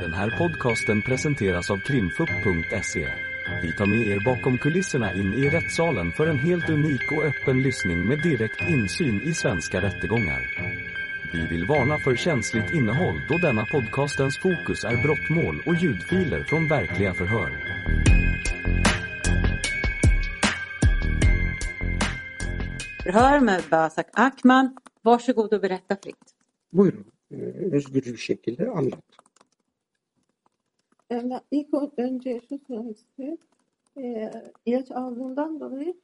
Den här podcasten presenteras av krimfupp.se. Vi tar med er bakom kulisserna in i rättssalen för en helt unik och öppen lyssning med direkt insyn i svenska rättegångar. Vi vill varna för känsligt innehåll då denna podcastens fokus är brottmål och ljudfiler från verkliga förhör. Förhör med Basak Akman. Varsågod och berätta fritt. Buyurun. Özgür bir şekilde anlat. Ben ilk o- önce şu söylemek istiyorum. Ee, ilaç aldığımdan dolayı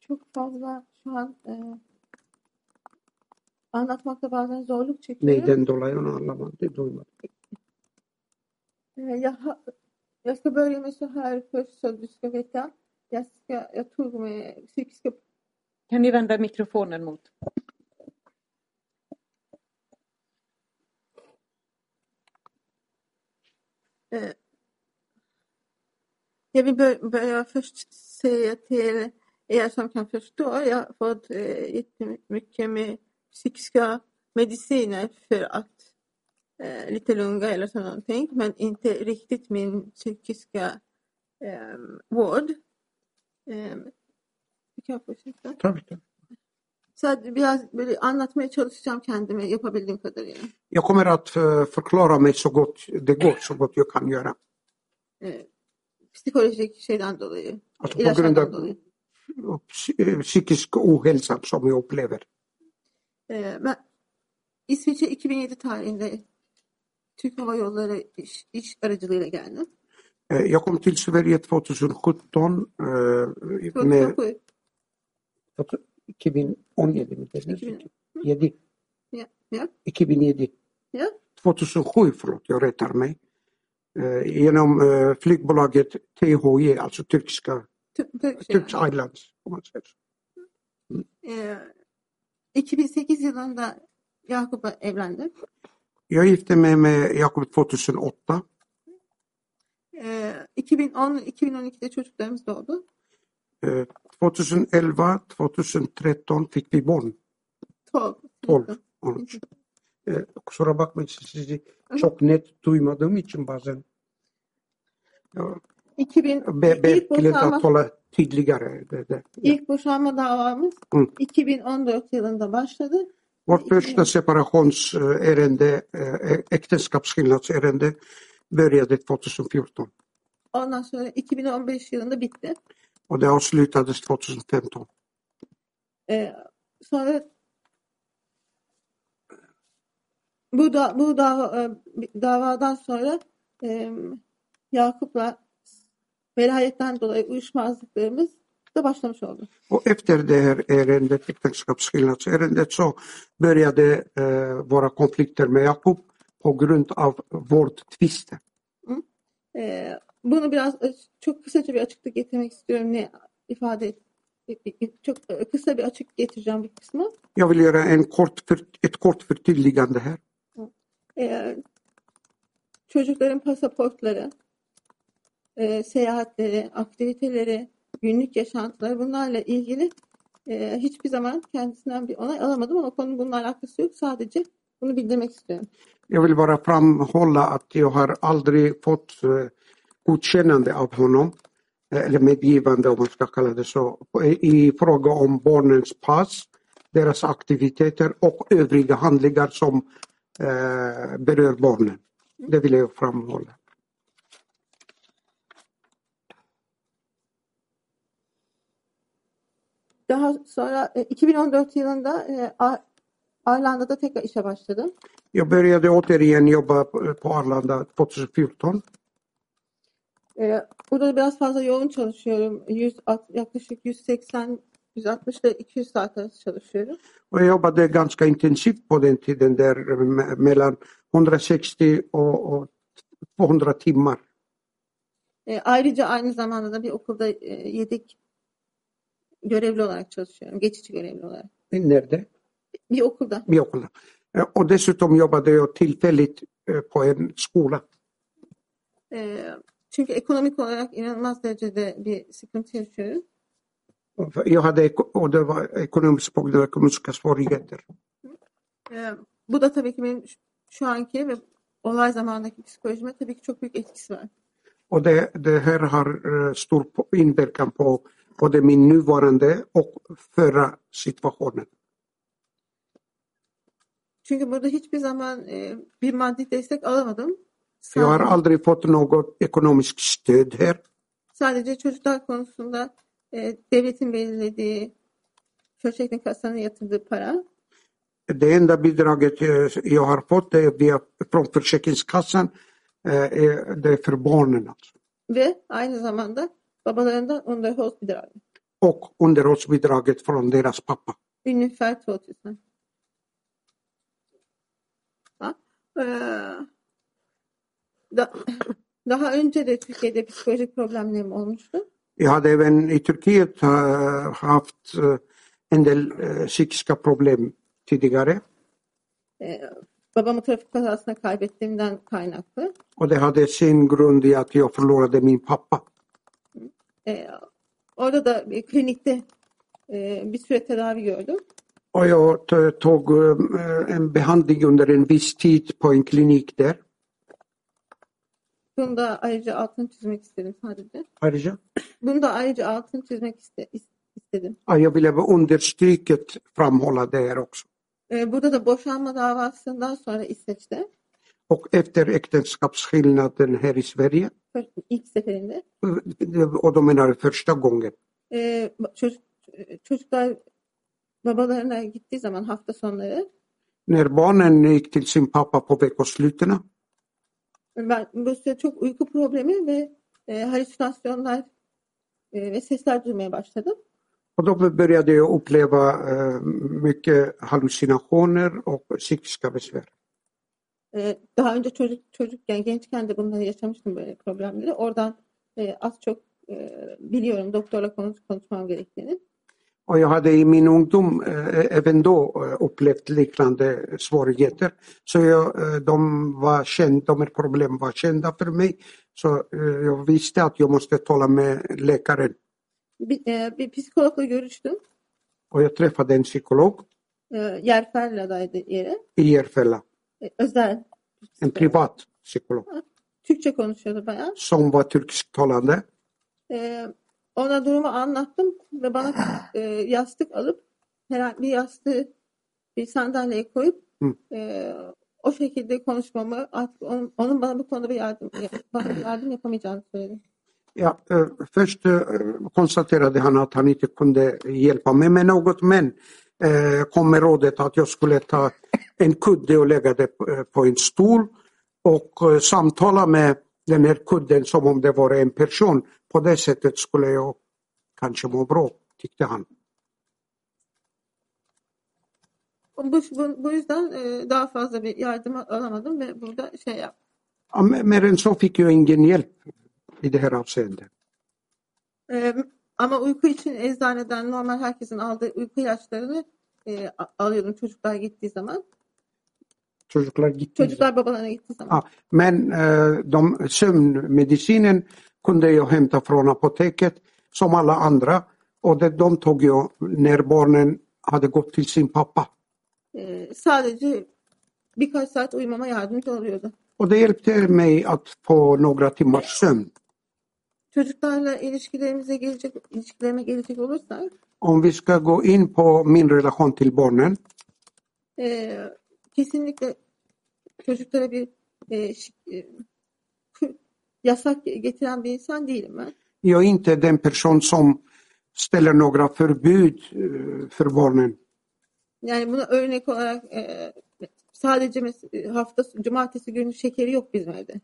çok fazla şu an e, anlatmakta bazen zorluk çekiyorum. Neyden dolayı onu anlamadı, duymadı. Eh, Jag, har, jag ska börja med så här först så du ska veta. Jag, ska, jag tog med psykiska Kan ni vända mikrofonen mot? Eh, Jag vill bör- börja först säga till er som kan förstå. Jag har fått eh, jättemycket med psykiska mediciner för att eh, lite lugna eller så någonting. Men inte riktigt min psykiska eh, vård. Eh, kan jag fortsätta? Tabii. Så att biraz anlatmaya çalışacağım kendime yapabildiğim kadarıyla. Jag kommer att eh, förklara mig så gott det går, så gott jag kan göra. Eh, psikolojik şeyden dolayı. Alltså på grund ilaçlardan av dolayı. eh, psykisk ohälsa som jag upplever. Ee, ben İsviçre 2007 tarihinde Türk Hava Yolları iş, iş aracılığıyla geldim. Eh, Jag kom till Sverige 2017 eh, med 2017 mi dediniz? 2000. 7. Ja, ja, 2007. ja. 2007, förlåt, jag rättar mig. Eh, Genom eh, flygbolaget THJ, alltså turkiska, Tü- Türk şey Turkish yani. Islands. Om man säger så. Ee, 2008 yılında Yakup'la evlendim. Jag gifte mig med Jakob 2008. Ee, 2010 2012'de çocuklarımız doğdu. Eh, 2011, 2013 fick vi barn. 12. 12. 13. Eh, Kusura bakmayın sizi çok net duymadığım için bazen. Ja, 2000 be, ilk boşanma, ilk boşanma davamız Mm. 2014 yılında başladı. Vårt första separationsärende, eh, äktenskapsskillnadsärende, började 2014 Ondan sonra 2015 yılında bitti. och det avslutades 2015. Ee, sonra bu da bu da davadan sonra e, Yakup'la velayetten dolayı uyuşmazlıklarımız da başlamış oldu. Och efter det här ärendet, äktenskapsskillnadsärendet, så började eh, våra konflikter med Jakob på grund av vårt tviste. Ee, bunu biraz e, çok kısaca bir açıklık getirmek istiyorum. Ne ifade et, çok e, kısa bir açık getireceğim bir kısmı. Jag vill göra en kort ett kort förtydligande här. Ee, çocukların pasaportları, e, seyahatleri, aktiviteleri, günlük yaşantıları bunlarla ilgili e, hiçbir zaman kendisinden bir onay alamadım ama konunun bununla alakası yok. Sadece bunu bildirmek istiyorum. Jag vill bara framhålla att jag har aldrig fått godkännande av honom, eller medgivande om man ska kalla det så, i fråga om barnens pass, deras aktiviteter och övriga handlingar som eh, berör barnen. Det vill jag framhålla. Daha sonra e, 2014 yılında e, Ar- Arlanda'da tekrar işe başladım. Jag började återigen jobba på Arlanda 2014. E, burada biraz fazla yoğun çalışıyorum. 100, at- yaklaşık 180 160 ile 200 saat arası çalışıyorum. Och jag jobbade ganska intensivt på den tiden där me- mellan 160 och, och 200 timmar. E, ayrıca aynı zamanda da bir okulda e, yedek görevli olarak çalışıyorum. Geçici görevli olarak. Nerede? Bir okulda. i Åkeland. Eh, Och dessutom jobbade jag tillfälligt eh, på en skola. E, çünkü ekonomik olarak inanılmaz derecede bir sıkıntı yaşıyorum. Jag hade, och det var ekonomiskt på grund av ekonomiska svårigheter. E, bu da tabii ki benim şu- anki ve olay zamanındaki psikolojime tabii ki çok büyük etkisi var. Och det, det här har eh, stor inverkan på både min nuvarande och förra situationen. Çünkü burada hiçbir zaman e, bir maddi destek alamadım. Jag har aldrig fått något ekonomiskt stöd här. sadece çocuklar konusunda e, devletin belirlediği Köşekli Kasa'nın yatırdığı para Det enda bidraget jag har fått är via, från Försäkringskassan. Det är för barnen alltså. ve aynı zamanda babalarından underhållsbidrag. Och underhållsbidraget från deras pappa. Ungefär 2000. Ha? Ee, da, daha önce de Türkiye'de psikolojik problemlerim olmuştu. Jag hade även i Turkiet eh, haft eh, en del eh, psykiska problem tidigare. Babamı trafik kazasında kaybettiğimden kaynaklı. Och det hade sin grund i att jag förlorade min pappa. Ee, orada da bir klinikte e, bir süre tedavi gördüm. Och jag tog en behandling under en viss tid på en klinik där. Bunu da ayrıca altını çizmek istedim sadece. Ayrıca. Bunu da ayrıca altını çizmek iste, is- istedim. Ja, jag ville understryket framhålla det här också. Ee, burada da boşanma davasından sonra İsveç'te Och efter äktenskapsskillnaden här i Sverige, ilk seferinde och då menar första gången, Ee, çocuk, çocuklar babalarına gittiği zaman hafta sonları när barnen gick till sin pappa på veckosluten ben bu süre çok uyku problemi ve e, halüsinasyonlar e, ve sesler duymaya başladım. Och då började jag uppleva eh, mycket hallucinationer och psykiska besvär. E, daha önce çocuk çocukken gençken de bunları yaşamıştım böyle problemleri. Oradan e, az çok e, biliyorum doktorla konuş, konuşmam gerektiğini. Och jag hade i min ungdom eh, även då eh, upplevt liknande svårigheter. Så jag, eh, de, var känd, de här problemen var kända för mig. Så jag visste att jag måste tala med läkaren. Bir, psikologla görüştüm. Och jag träffade en psykolog Yerferla'daydı yeri. i Järfälla, özel. en privat psykolog Türkçe konuşuyordu bayağı. som var turkisktalande. Ona durumu anlattım ve bana e, yastık alıp herhangi bir yastığı bir sandalyeye koyup Hı. e, o şekilde konuşmamı artık onun, onun bana bu konuda bir yardım, bana yardım yapamayacağını söyledi. Ja, eh, först eh, konstaterade han att han inte kunde hjälpa mig med något men eh, kom med rådet att jag skulle ta en kudde och lägga det på, eh, på en stol och samtala med den här kudden som om det var en person. På det sättet skulle jag kanske må bra, tyckte han. Bu, bu, bu yüzden e, daha fazla bir yardım alamadım ve burada şey yap. Ja, men- Mer än så fick jag ingen hjälp i det här avseendet. E, ama uyku için eczaneden normal herkesin aldığı uyku ilaçlarını e, alıyordum çocuklar gittiği zaman. Çocuklar gitti. Çocuklar babalarına gittiği zaman. Ja, men eh, de sömnmedicinen kunde jag hämta från apoteket som alla andra och det, de tog jag när barnen hade gått till sin pappa. Ee, sadece birkaç saat uyumama yardımcı oluyordu. Och det hjälpte mig att få några timmars sömn. Çocuklarla ilişkilerimize gelecek, ilişkilerime gelecek olursak Om vi ska gå in på min relation till barnen e, kesinlikle çocuklara bir e, e, yasak getiren bir insan değilim ben. Jag är inte den person som ställer några förbud eh, för barnen. Yani buna örnek olarak e, sadece mes- hafta cumartesi günü şekeri yok bizim evde.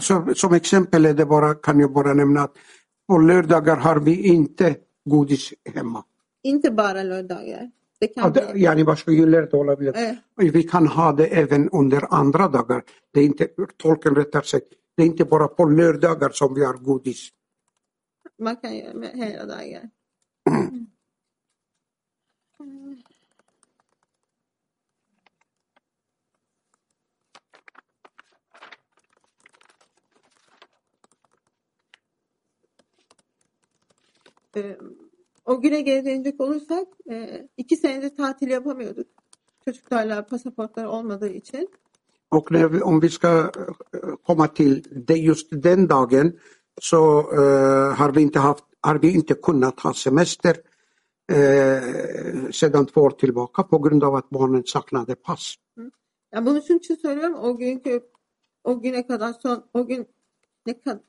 Så, som exempel är det bara, kan jag bara nämna att på lördagar har vi inte godis hemma. Inte bara lördagar. Det Ja, kan det, bli, yani başka günlerde olabilir. eh, Vi kan ha det även under andra dagar. Det är inte, tolken rättar sig, det är inte bara på lördagar som vi har godis. man kan göra med hela dagar. Ee, o güne geri dönecek olursak e, iki senedir tatil yapamıyorduk. Çocuklarla pasaportlar olmadığı için. Och när vi, om vi ska eh, komma till det, just den dagen så eh, har, vi inte haft, har vi inte kunnat ha semester eh, sedan två år tillbaka på grund av att barnen saknade pass. Ya bunu şunun için söylüyorum. O günkü o güne kadar son o gün ne kadar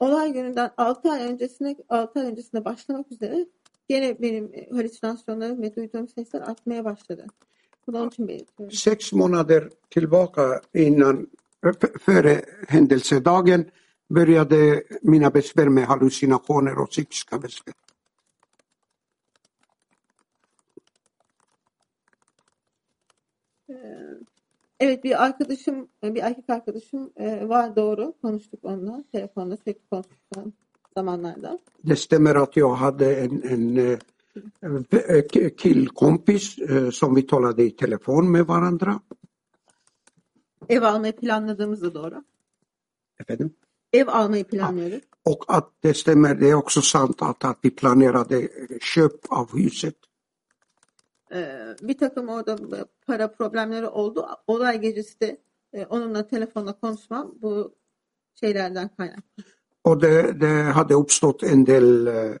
olay gününden 6 ay öncesine 6 ay öncesinde başlamak üzere gene benim e, halüsinasyonlarım ve duyduğum sesler artmaya başladı. Bu da onun için belirtiyorum. Sex månader tillbaka innan, före händelsedagen började mina besvär med hallucinationer och psykiska besvär. Evet bir arkadaşım, bir erkek arkadaşım e, var doğru. Konuştuk onunla. Telefonda sürekli konuştuk zamanlarda. Stämmer jag hade en, en eh, v- killkompis som vi talade i telefon med varandra. Ev almayı planladığımız da doğru. Efendim? Ev almayı planlıyorduk. Och att det stämmer, det är också sant att, att vi planerade köp av huset. Bir takım orada para problemleri oldu. Olay gecesi de e, onunla telefonla konuşmam bu şeylerden kaynaklı. Och det, det hade uppstått en del eh,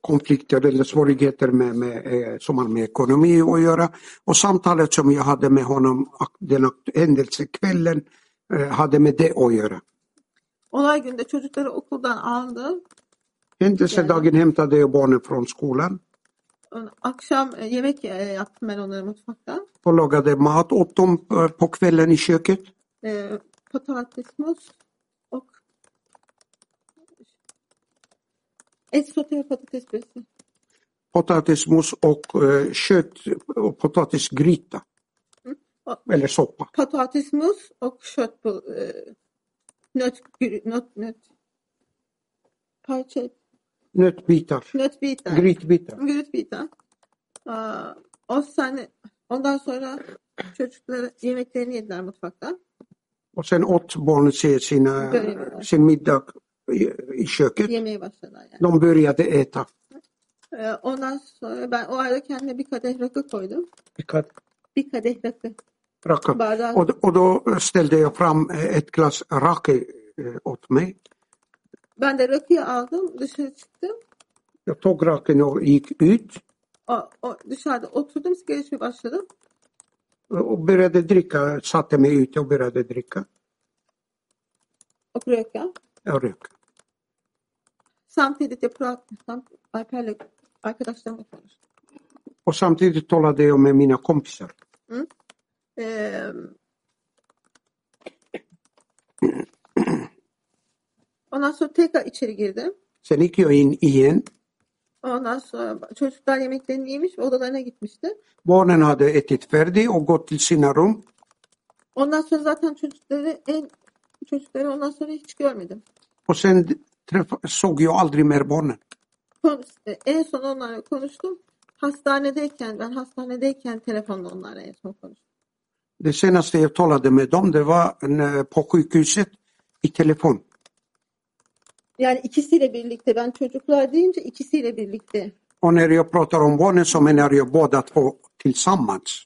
konflikter eller svårigheter med, med, eh, som har med ekonomi att göra. Och samtalet som jag hade med honom den händelsekvällen hade med det att göra. Olay günde çocukları okuldan aldı. Händelsedagen hämtade jag barnen från skolan Akşam e, yemek e, yaptım ben onları mutfakta. och lagade mat åt dem eh, på kvällen i köket. E, patatesmus och et sote ve patates püresi. Potatismos och eh, kött och potatisgryta. O- Eller soppa. Patatesmus och kött bu, e, nöt, nöt, nöt, parça, Nötbitar. nötbitar. Grytbitar. Grytbitar. Aa, o sahne, ondan sonra çocukları yemeklerini yediler mutfakta. Och sen åt barnen sin, sina, sin middag i, i köket. Yemeye başladılar yani. De började äta. Ee, ondan sonra ben o arada kendime bir kadeh rakı koydum. Vilka Bir kadeh rakı. Raka. Bardağı. Och, och då ställde jag fram eh, ett glas raki eh, åt mig. Ben de rakıyı aldım, dışarı çıktım. Jag tog raken och gick ut O, o, dışarıda oturdum, sigara içmeye başladım. och började dricka. Satte mig ute och började dricka Och röka. och röka. Samtidigt jag pratade, Alper'le arkadaşlarımla konuştum. Och samtidigt talade jag med mina kompisar. Ee, ondan sonra tekrar içeri girdim. Sen jag in igen. Ondan sonra çocuklar yemeklerini yemiş, odalarına gitmişti. Barnen hade ätit färdigt och gått till sina rum. Ondan sonra zaten çocukları en çocukları ondan sonra hiç görmedim. Och sen träffa, såg jag aldrig mer barnen. En son onlarla konuştum. Hastanedeyken, ben hastanedeyken telefonla onlarla en son konuştum. Det senaste jag talade med dem det var på sjukhuset i telefon. Yani ikisiyle birlikte, ben çocuklar deyince ikisiyle birlikte. Och när jag pratar om barnen så menar jag båda två tillsammans.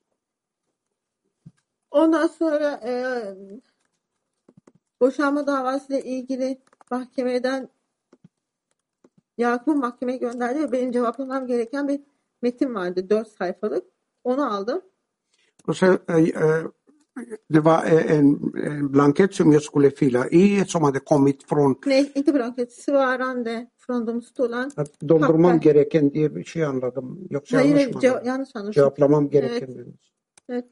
Ondan sonra e, boşanma davasıyla ilgili mahkemeden Yakup'u mahkemeye gönderdi ve benim cevaplamam gereken bir metin vardı. Dört sayfalık. Onu aldım. Och så, eh, eh, det var eh, en, en blankett som jag skulle fylla i som hade kommit från Ne, inte blanket, svarande från domstolen. doldurmam gereken diye bir şey anladım. Yoksa Hayır, yanlış mı ce- anladım? yanlış anlaşıldı. Cevaplamam gereken. Evet.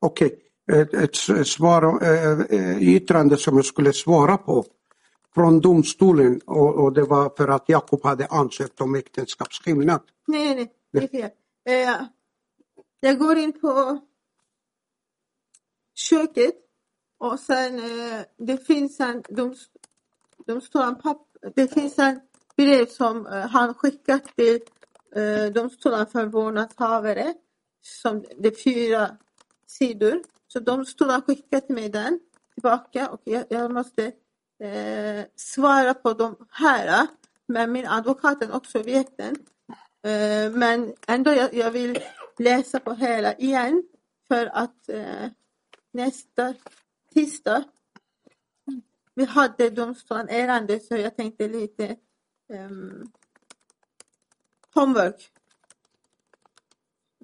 Okej, ett, ett svar, eh, eh, yttrande som jag skulle svara på från domstolen och, och det var för att Jakob hade ansökt om äktenskapsskillnad. Nej, nej, nej. Det är fel. Eh, jag går in på köket och sen eh, det finns en de, de stora papp, det finns en brev som eh, han skickat till eh, domstolen för vårdnadshavare som det är fyra sidor. Så domstolen stora till mig den tillbaka och jag, jag måste eh, svara på de här. Men min advokaten också vet den. Eh, men ändå jag, jag vill läsa på hela igen för att eh, nästa tisdag vi hade domstolen ärende så jag tänkte lite um, homework.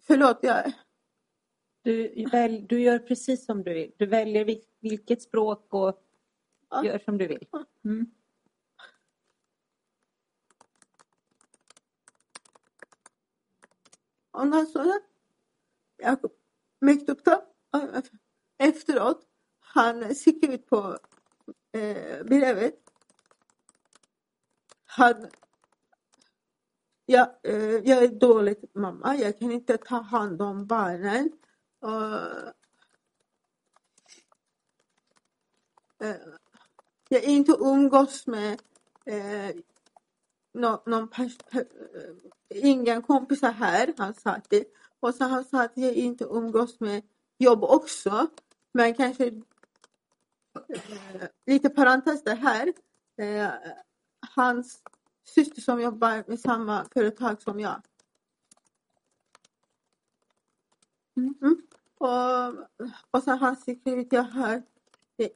Förlåt, jag... Du, väl, du gör precis som du vill. Du väljer vilket språk och ja. gör som du vill. Mm. Ondan sonra Yakup mektupta efteråt han skrivit på eh, brevet han, jag, eh, jag är dålig mamma, jag kan inte ta hand om barnen. Och, eh, jag inte umgås med eh, någon, någon pers, eh, ingen kompisar här, han sa det. Och så han sa att jag inte umgås med jobb också. Men kanske eh, lite parentes det här. Eh, hans syster som jobbar med samma företag som jag. Mm. mm. Och, och så har han skrivit, jag har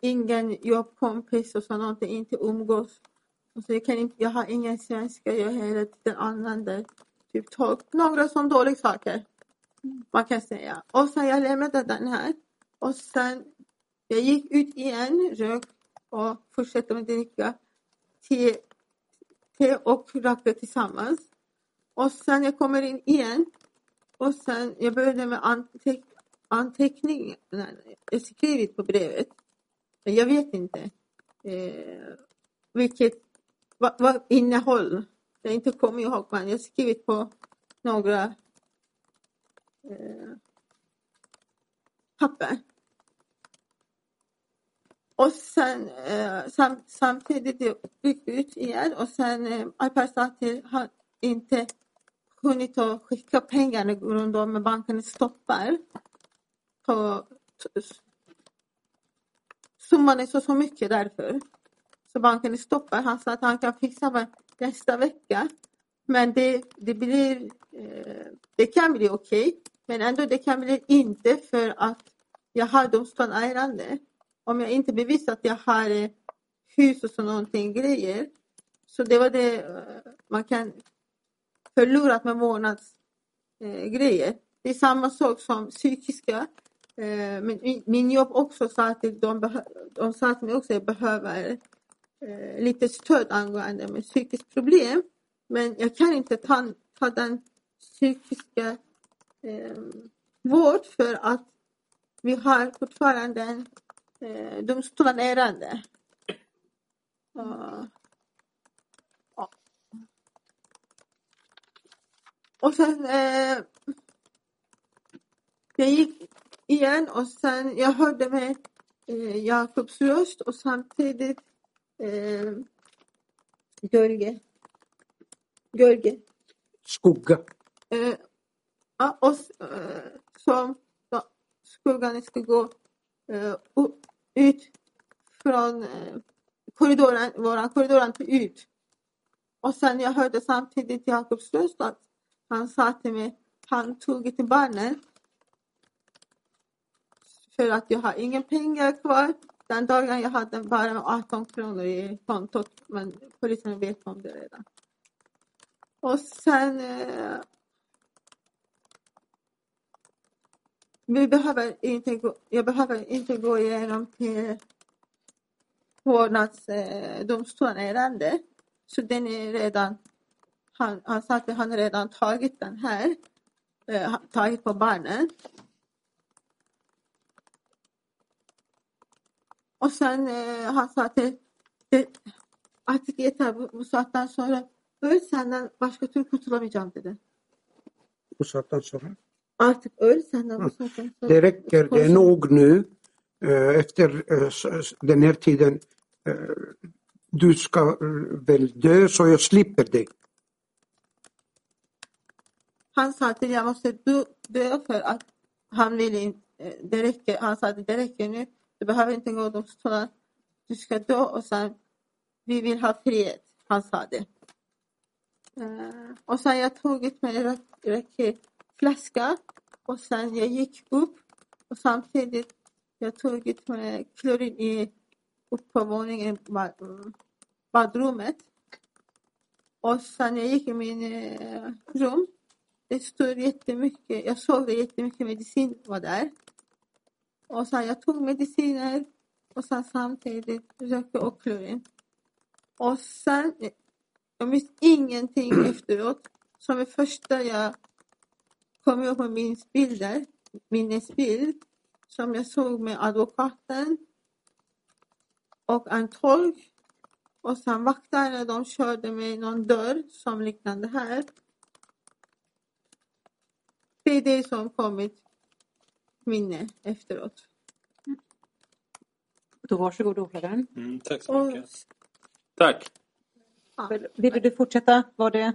ingen jobbkompis och så någonting, inte umgås. Och så jag, kan inte, jag har ingen svenska, jag hela tiden använder typ tolk. Några som dåliga saker. Man kan säga. Och sen jag lämnade den här. Och sen jag gick ut igen, rök och fortsatte med dricka. Te, te och rökte tillsammans. Och sen jag kommer in igen. Och sen jag började med anteck, anteckningar. Jag skrivit på brevet. Jag vet inte eh, vilket vad, vad innehåll. Jag inte kommer ihåg men jag skrivit på några eh, papper. Och sen eh, sam, samtidigt gick ut igen och sen eh, Alparsati har inte hunnit att skicka pengarna på grund av att banken stoppar. På, summan är så, så mycket därför. Så banken stoppar. Han sa att han kan fixa det nästa vecka. Men det, det blir, eh, det kan bli okej. Okay, men ändå det kan bli inte för att jag har domstolsärende. Om jag inte bevisar att jag har eh, hus och så någonting grejer. Så det var det eh, man kan förlora med månadsgrejer. Eh, det är samma sak som psykiska. Eh, min, min jobb också sa att de, de sa att mig också behöver eh, lite stöd angående med psykiskt problem. Men jag kan inte ta, ta den psykiska eh, vård för att vi har fortfarande en domstolsärende. Uh, ja. Och sen eh, jag gick igen och sen jag hörde med eh, Jakobs röst och samtidigt eh, Gölge. Gölge. Skugga. Eh, ja, och eh, som ja, skuggan ska gå eh, ut från eh, korridoren, våran korridoren ut. Och sen jag hörde samtidigt Jakobs röst att han sa till mig, han tog till barnen för att jag har inga pengar kvar. Den dagen jag hade bara 18 kronor i kontot men polisen vet om det redan. Och sen eh, vi behöver inte gå, jag behöver inte gå igenom till vårdnadsdomstolen eh, ärende. Så den är redan, han, han sa att han redan tagit den här, eh, tagit på barnen. Och sen eh, han sa att artık yeter bu, bu saatten sonra öl senden başka türlü kurtulamayacağım dedi. Bu saatten sonra? Det räcker, det är nog nu. Efter eh, den här tiden eh, du ska väl dö så jag slipper dig. Han sa att jag måste dö för att han vill det räcker, han sa att det räcker nu. Du behöver inte gå domstolar. Du ska dö och sen vi vill ha frihet. Han sa det. Och sen jag tagit med en flaska Och sen jag gick upp och samtidigt jag tagit med klorin i upp på våningen, bad, badrummet. Och sen jag gick i min eh, rum. Det stod jättemycket, jag såg det jättemycket medicin var där. Och sen jag tog mediciner och sen samtidigt rökte och klorin. Och sen, jag minns ingenting efteråt. Som det första jag kom ihåg på min bilder, minnesbild, som jag såg med advokaten och en tolk. Och sen vakterna, de körde med någon dörr som liknande här. Det är det som kommit minne efteråt. Då varsågod åklagaren. Mm, tack så Och, mycket. Tack. ja, Ville du fortsätta? Var det...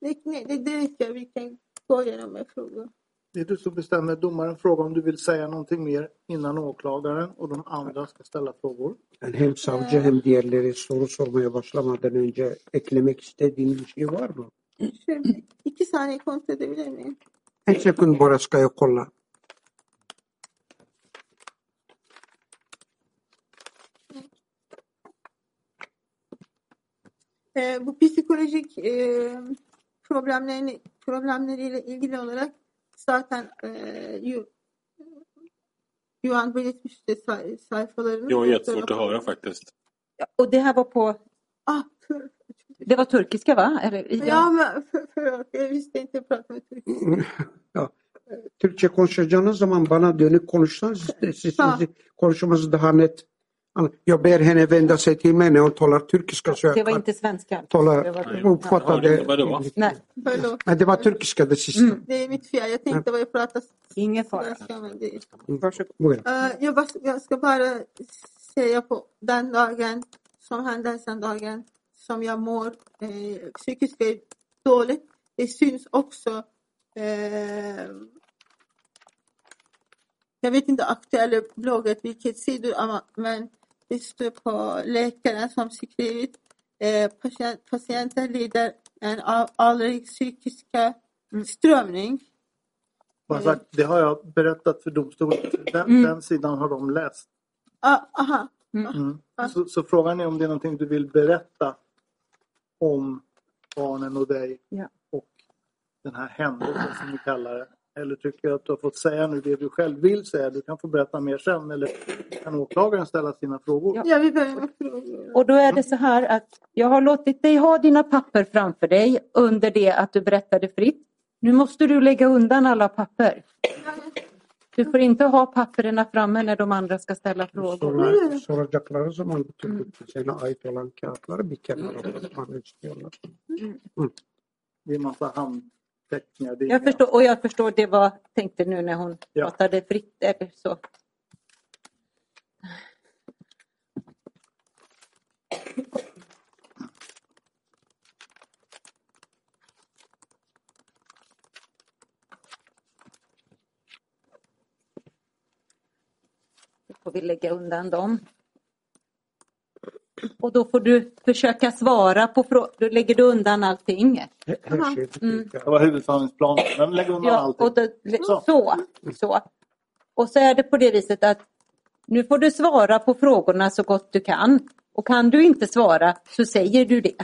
det, nej, det, det räcker, vi kan Skojar med frågor. Det är du som bestämmer. Domaren frågar om du vill säga någonting mer innan åklagaren och de andra ska ställa frågor. Yani hem savcı hem diğerleri soru sormaya başlamadan önce eklemek istediğiniz bir şey var mı? Şimdi saniye kontrol edebilir miyim? En sekund bara kolla. Eh, bu psikolojik eh, e, problemlerini problemleriyle ilgili olarak zaten e, Yu- Yuan belirtmişti say, sayfalarını. Jag har jättesvårt att höra faktiskt. Ja, Och det här var på... Ah, för, Det var turkiska va? Eller, ja, men för, förlåt, jag visste inte jag pratade med turkiska. Ya, Türkçe konuşacağınız zaman bana dönük konuşsanız siz, Ha. siz konuşmanızı daha net Jag ber henne vända sig till mig när hon talar turkiska så Det var inte svenska. tala, Det var- det. var. Nej, Nej, det var turkiska det sista. Mm. det är mitt fel. Jag tänkte vad jag pratade ingen fara. det Varsågod. Eh, jag, bara, jag ska bara säga på den dagen som händelsen dagen som jag mår eh, psykiskt dåligt. Det syns också eh, jag vet inte aktuella blogget vilket sidor men står på läkaren som skrivit eh, patient, patienten lider en all- allvarlig psykiska strömning. Bara sagt, det har jag berättat för domstolen. Den, Mm. den sidan har de läst. Ah, aha. Mm. Så, så frågan är om det är någonting du vill berätta om barnen och dig Ja. och den här händelsen som vi kallar det. Eller tycker du att du har fått säga nu det du själv vill säga? Du kan få berätta mer sen eller kan åklagaren ställa sina frågor? Ja. Vi frågor. Och då är det så här att jag har låtit dig ha dina papper framför dig under det att du berättade fritt. Nu måste du lägga undan alla papper. Du får inte ha papperna framme när de andra ska ställa frågor. Sonra, soracakları zaman bütün bütçesine ait olan kağıtları bir kenara bırakmanı istiyorlar. Det är en massa handteckningar. Är Jag inga- förstår, och jag förstår det var tänkte nu när hon Ja. pratade fritt eller så. Då får vi lägga undan dem. Och då får du försöka svara på frågor. Då lägger du undan allting. Şey Mm. Det var huvudförhandlingsplanen. Men lägg undan Ja, allting. och då, Så. så. så. Och så är det på det viset att nu får du svara på frågorna så gott du kan. Och kan du inte svara så säger du det.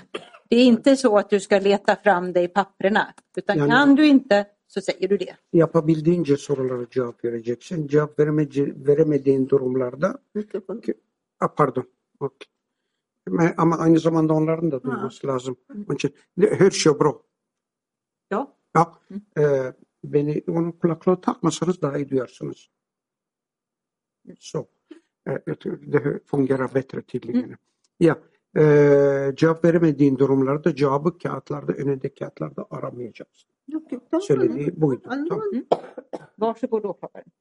Det är inte så att du ska leta fram det i papperna. Utan Yani- kan du inte så säger du det. Yapabildiğince sorulara cevap vereceksin. Cevap veremece, veremediğin durumlarda. Ah, pardon. Okey. Men- Ama aynı zamanda onların da duyması lazım. Onun için her şey bro. Ja. Ya, e, beni onun kulaklığı takmasanız daha iyi duyarsınız. Så. E, det fungerar bättre tydligen. Ya, e, cevap veremediğin durumlarda cevabı kağıtlarda, önünde kağıtlarda aramayacaksın. Yok yok tamam. Söylediği buydu. Tamam. Anlamadım. Varsågod åklagaren.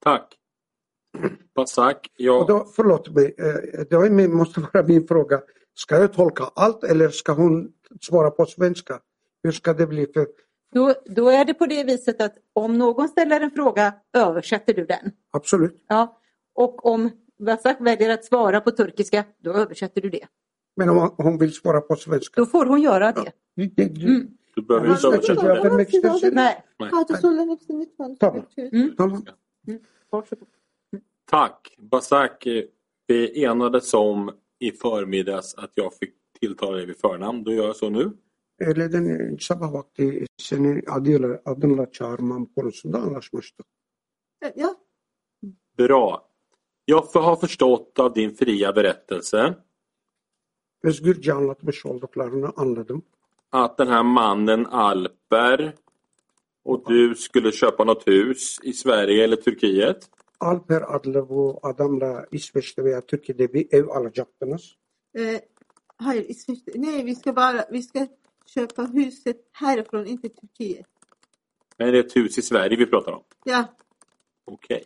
Tack. Basak, Och jag, då, förlåt mig, eh, det är min- måste vara min fråga. Ska jag tolka allt eller ska hon svara på svenska? Hur ska det bli? För, Då, då är det på det viset att om någon ställer en fråga översätter du den. absolut. Ja. Och om Vasak väljer att svara på turkiska, då översätter du det. Men om hon vill svara på svenska? Då får hon göra det. Det, det, Mm. Du behöver inte översätta det. Nej. Tamam. Türkçe. Tamam. Varsågod. Tack. Basak, vi enades om i förmiddags att jag fick tilltala dig vid förnamn. Då gör jag så nu. Öğleden sabah vakti seni adıyla, adınla çağırmam konusunda anlaşmıştık. Ja, Bra. Jag har förstått av din fria berättelse Özgürce anlatmış olduklarını anladım. att den här mannen Alper och du skulle köpa något hus i Sverige eller Turkiet. Alper adlı bu adamla İsveç'te veya Türkiye'de bir ev alacaktınız. eh, hayır İsveç'te. Nej, vi ska bara, vi ska köpa huset härifrån, inte Turkiet. Men det är ett hus i Sverige vi pratar om. Ja, Okej.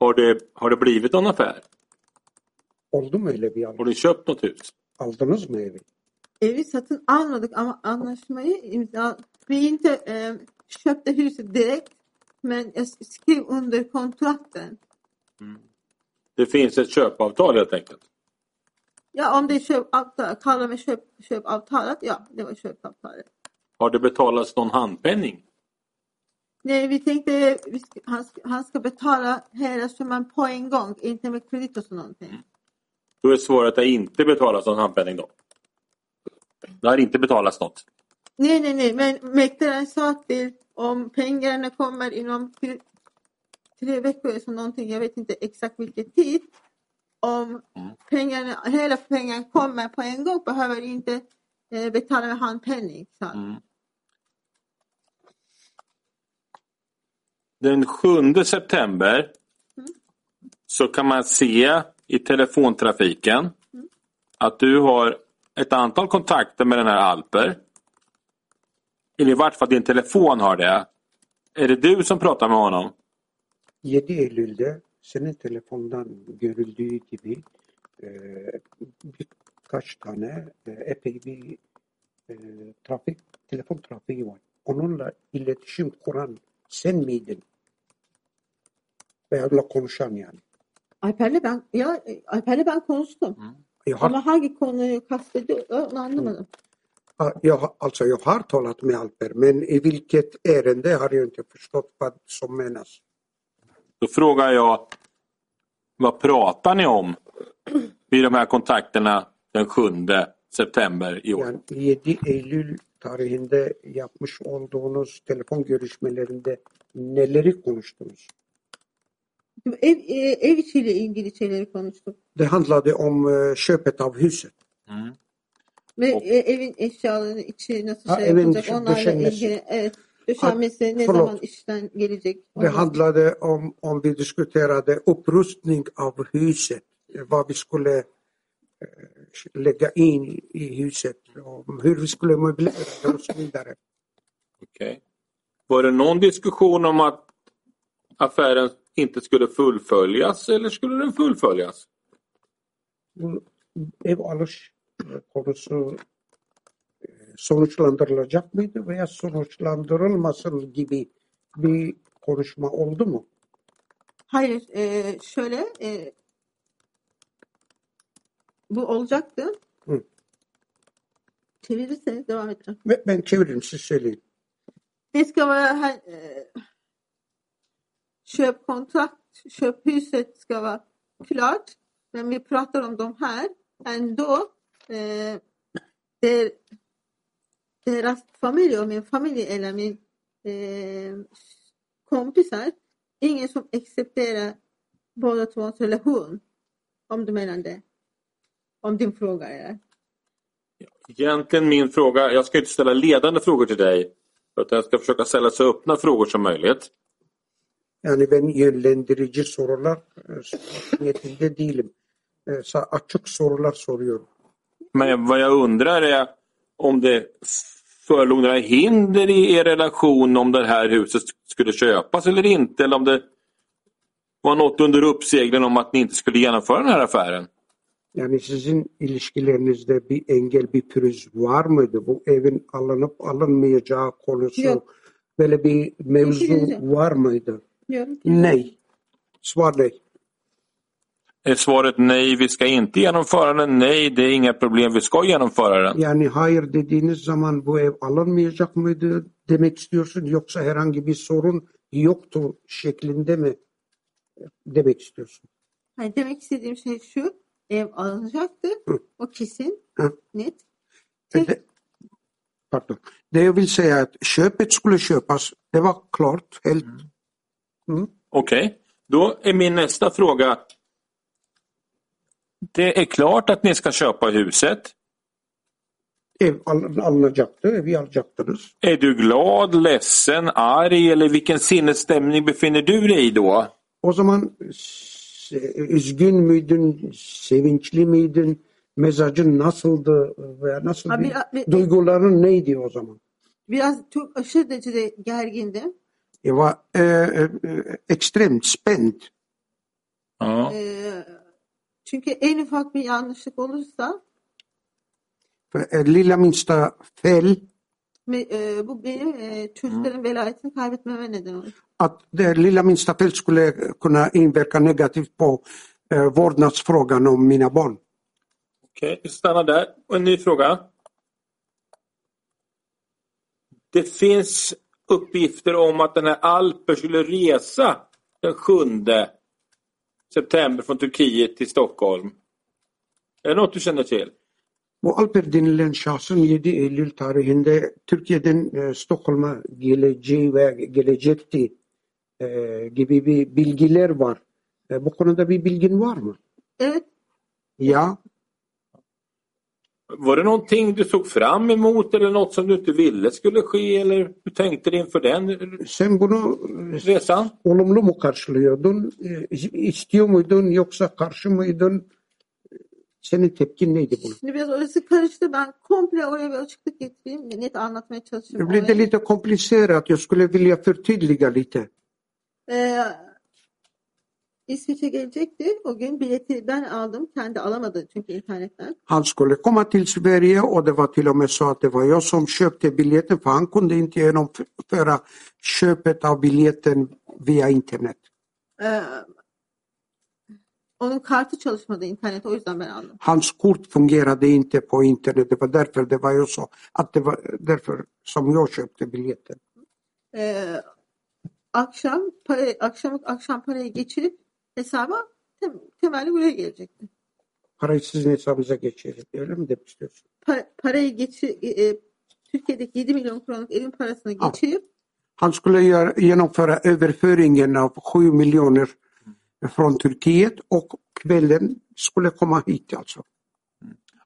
Har, det, har det blivit någon affär? Oldu mu öyle bir Har al- du köpt något hus? Aldınız mı evi? evi satın almadık ama anlaşmayı imza... Vi inte eh, köpte huset direkt, men jag skrev under kontrakten. Det finns ett köpavtal helt enkelt. Ja, om det är köpavtal, kallar mig köp, köpavtalet, ja, det var köpavtalet. Har det betalats någon handpenning? Nej, vi tänkte vi ska, han, ska, han ska betala hela summan på en gång, inte med kredit och så någonting. Då är svaret att det inte betalas någon handpenning då. Det har inte betalats något. Nej, nej, nej, men mäklaren sa till om pengarna kommer inom tre, tre veckor eller så någonting, jag vet inte exakt vilken tid. Om pengarna, hela pengarna kommer på en gång behöver inte eh, betala med handpenning. han. Mm. Den 7 september så kan man se i telefontrafiken att du har ett antal kontakter med den här Alper. Eller i vart fall din telefon har det. Är det du som pratar med honom? 7 Eylül'de senin telefondan görüldüğü gibi e, birkaç tane e, epey bir e, trafik, telefon trafiği var. Onunla iletişim kuran sen miydin? Veya konuşan yani. Alper'le ben, ya Alper'le ben konuştum. Jag har, Ama hangi konuyu kastediyor onu anlamadım. Jag, har- alltså jag har talat med Alper men i vilket ärende har jag inte förstått vad som menas. Då frågar jag vad pratar ni om vid de här kontakterna den 7 september i år? Yani 7 Eylül tarihinde yapmış olduğunuz telefon görüşmelerinde neleri konuştunuz? Ev, e, ev içiyle ilgili şeyleri konuştuk. Det handlade om eh, köpet av huset. Mm. Ve O- e, evin eşyalarını içi nasıl Ha, şey evin yapılacak dışı- onlarla döşenmesi. ilgili. Evet. Döşenmesi ne förlåt. zaman işten gelecek? Det handlade om, om vi diskuterade upprustning av huset, eh, vad vi skulle eh, lägga in i, i huset, och hur vi skulle möblera det och så vidare. Okej. Var det någon diskussion om att affären inte skulle fullföljas eller skulle den fullföljas? Ev alış e, konusu e, sonuçlandırılacak mıydı veya sonuçlandırılmasın gibi bir konuşma oldu mu? Hayır, e, şöyle e, bu olacaktı. Hı. Çevirirseniz devam et. Ve Ben çeviririm siz söyleyin. Eh, köpkontrakt, köphuset ska vara klart. Men vi pratar om de här. Ändå, eh, deras familj och min familj eller min eh, kompisar. Ingen som accepterar båda tvås relation. Om du menar det. Om din fråga är. Egentligen min fråga, jag ska inte ställa ledande frågor till dig. Utan jag ska försöka ställa så öppna frågor som möjligt. Yani ben yönlendirici sorular e, sormak niyetinde değilim. E, sa- Açık sorular soruyorum. Men vad jag undrar är om det förelåg några hinder i er relation om det här huset skulle köpas eller inte. Eller om det var något under uppsegling om att ni inte skulle genomföra den här affären. Yani sizin ilişkilerinizde bir engel, bir pürüz var mıydı? Bu evin alınıp alınmayacağı konusu Yok. böyle bir mevzu var mıydı? Yok. Nej. Svar nej. Är svaret nej, vi ska inte genomföra den? Nej, det är inga problem, vi ska genomföra den. Yani hayır dediğiniz zaman bu ev alınmayacak mıydı demek istiyorsun yoksa herhangi bir sorun yoktu şeklinde mi demek istiyorsun? Hani demek istediğim şey şu. Ev alınacaktı. Hı. O kesin. Hı. Net. Det, pardon. Det jag vill säga är att köpet skulle köpas, det var klart. Helt, mm. Okej, då är min nästa fråga. Det är klart att ni ska köpa huset. Är du glad, ledsen, arg eller vilken sinnesstämning befinner du dig i då? O zaman üzgün müydün, sevinçli miydin, mezacın nasıldı veya nasıl Abi, bir, duyguların neydi o zaman? Biraz çok aşırı derecede gergindim. Jag var eh, eh, extremt spänd. Ja. Ee, çünkü en ufak bir yanlışlık olursa eh, lilla minsta fel, e, bu benim e, çocukların velayetini kaybetmeme neden olur. att det lilla minsta fel skulle kunna inverka negativt på eh, vårdnadsfrågan om mina barn. Okej, vi stannar där. Och en ny fråga. Det finns uppgifter om att den här Alper skulle resa den 7 september från Turkiet till Stockholm. Är det något du känner till? Bu Alper denilen şahsın 7 Eylül tarihinde Türkiye'den e, Stockholm'a geleceği ve gelecekti e, gibi bir bilgiler var. E, bu konuda bir bilgin var mı? Evet. Ya, Var det någonting du såg fram emot eller något som du inte ville skulle ske eller hur tänkte du inför den sen bunu resan? olumlu mu karşılıyordun? E, istiyor muydun yoksa karşı mıydın? Senin tepkin neydi buna? Şimdi biraz orası karıştı. Ben komple oraya bir açıklık getireyim. Net anlatmaya çalışıyorum. blev det olayı. lite komplicerat. Jag skulle vilja förtydliga lite. Ee, İsviçre gelecekti. O gün bileti ben aldım. Kendi alamadı çünkü internetten. Han skulle komma till Sverige och det var till och med så att det var jag som köpte biljetten för han kunde inte genomföra köpet av biljetten via internet. Ee, onun kartı çalışmadı internet. O yüzden ben aldım. Hans kort fungerade inte på internet. Det var därför det var jag så att det var därför som jag köpte biljetten. Ee, akşam para, akşam akşam parayı geçirip hesaba tem, temelli buraya gelecekti. Parayı sizin hesabınıza geçirecek. Öyle mi demek istiyorsun? Pa- parayı geçir e, e, Türkiye'deki 7 milyon kronluk evin parasını Ah. geçirip Han skulle göra, genomföra överföringen av 7 miljoner från Turkiet och kvällen skulle komma hit alltså.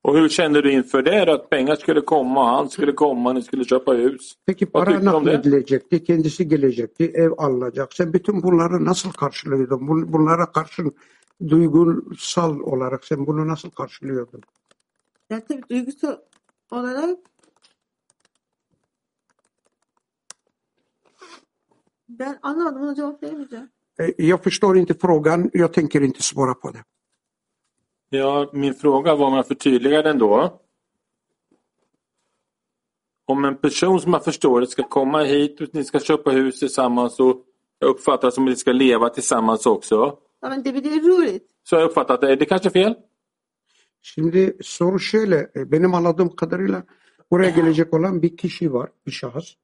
Och hur kände du inför det? Att pengar skulle komma, han skulle komma, ni skulle köpa hus? Peki para nakledilecekti, kendisi gelecekti, ev alınacak. Sen bütün bunları nasıl karşılıyordun? Bun- Bunlara karşın duygusal olarak sen bunu nasıl karşılıyordun? yani tabii duygusal olarak ben anlamadım ona cevap veremeyeceğim. Jag förstår inte frågan, jag tänker inte svara på det. Ja, min fråga var om jag förtydligar den då. Om en person som jag förstår det ska komma hit och ni ska köpa hus tillsammans och jag uppfattar det som att ni ska leva tillsammans också. Ya ben de bir de roligt. Så har jag uppfattat det. Är det kanske fel? Şimdi soru şöyle, e, benim anladığım kadarıyla buraya gelecek olan bir kişi var, bir şahıs.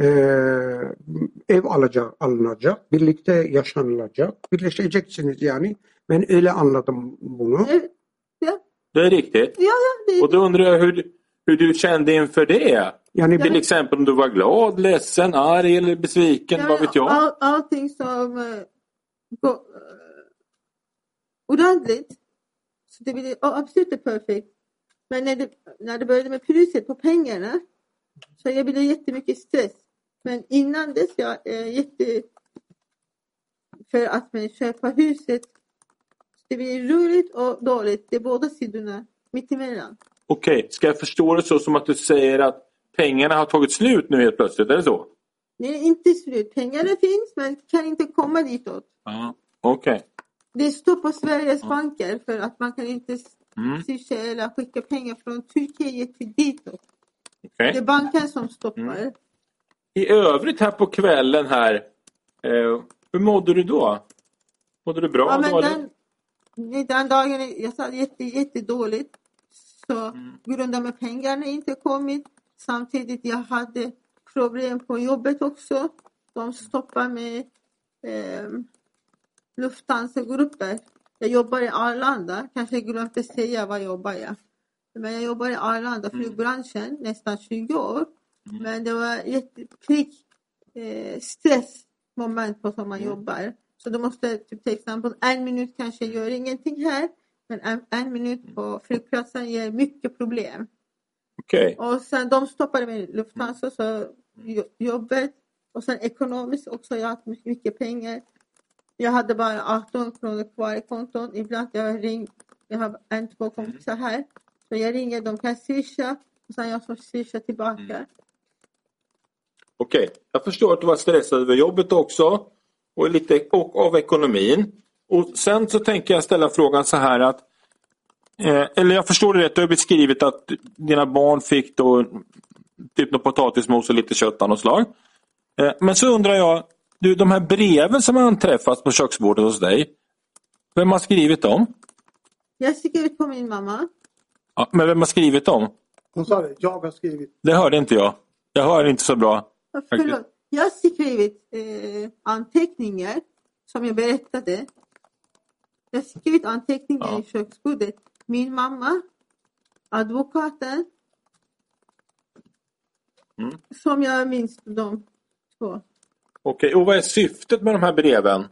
Ee, ev alacak, alınacak, birlikte yaşanılacak, birleşeceksiniz yani. Ben öyle anladım bunu. Evet. Ya, Det är riktigt. ya, ya det, Och då undrar jag hur, hur du kände inför det. Yani Till exempel om du var glad, ledsen, arg eller besviken, vad vet jag? all, allting som uh, går uh, ordentligt. Så det blir oh, absolut perfekt. Men när det, när det började med priset på pengarna så jag blev jättemycket stress. Men innan dess jag är jätte för att man köpa huset. Det blir roligt och dåligt. Det är båda sidorna mittemellan. Okej, ska jag förstå det så som att du säger att pengarna har tagit slut nu helt plötsligt? Är det så? Är inte slut. Pengarna finns men kan inte komma ditåt. Ja. Okej. Det står på Sveriges banker för att man kan inte Mm. swisha eller skicka pengar från Turkiet till ditåt. Okej. Det är banken som stoppar. I övrigt här på kvällen här, eh, hur mådde du då? Mådde du bra? Ja, men dåligt? den, Nej, Den dagen jag sa jätte, jättedåligt. Så grund av att pengarna inte kommit. Samtidigt jag hade problem på jobbet också. De stoppade mig eh, Lufthansa-grupper. Jag jobbar i Arlanda. Kanske jag glömde säga vad jobbar jag. Men jag jobbar i Arlanda flygbranschen nästan 20 år. Men det var jättekrig, eh, stressmoment på som man jobbar. Så du måste typ till exempel en minut kanske gör ingenting här. Men en, en minut på flygplatsen ger mycket problem. Okej. Och sen de stoppade mig i Lufthansa så jo- jobbet och sen ekonomiskt också. Jag hade mycket, mycket pengar. Jag hade bara 18 kronor kvar i konton. Ibland jag ring, jag har en, två kompisar här. Så jag ringer, de kan swisha och sen jag som swishar tillbaka. Okej, jag förstår att du var stressad över jobbet också och, lite, och av ekonomin. Och sen så tänker jag ställa frågan så här att eh, eller jag förstår det rätt, du har beskrivit att dina barn fick då typ något potatismos och lite kött av något slag. Eh, men så undrar jag, du, de här breven som har anträffats på köksbordet hos dig, vem har skrivit dem? Jag sticker ut på min mamma. Ja, men vem har skrivit dem? Hon sa det, jag har skrivit. Det hörde inte jag. Jag hör inte så bra. Ja, Förlåt. Jag har skrivit eh, anteckningar som jag berättade. Jag har skrivit anteckningar Ja. i köksbordet. Min mamma, advokaten. Mm. Som jag minns de två. Okej, och vad är syftet med de här breven?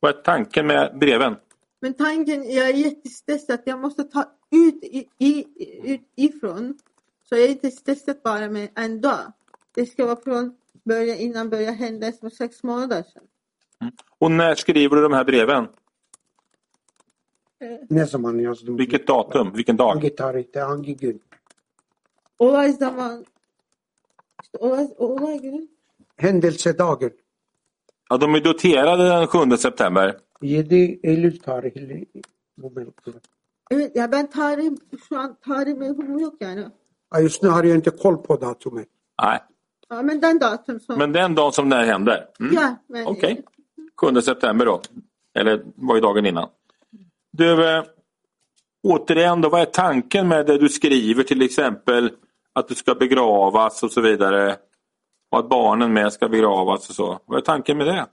Vad är tanken med breven? Men tanken, jag är jättestressad. Jag måste ta ut, i, i, ut ifrån. Så jag är inte stressad bara med en dag. Det ska vara från början, innan början hända för sex månader sedan. Och när skriver du de här breven? Ne zaman yazdım? Vilket datum? Vilken dag? Hangi tarihte, hangi gün? Olay zaman işte olay, olay günü Händelsedagen. Ja, de är daterade den 7 september. 7 Eylül tarihli bu mevzular. Evet ya ben tarih şu an tarih mevhumum yok yani. Ja, Just nu har jag inte koll på datumet. Nej, Ja, men den datum som... men den dagen som det här hände? Mm. Ja, men... Okej. 7 september då. Eller var ju dagen innan. Du, eh, återigen då, vad är tanken med det du skriver till exempel att du ska begravas och så vidare? Och att barnen med ska begravas och så. Vad är tanken med det?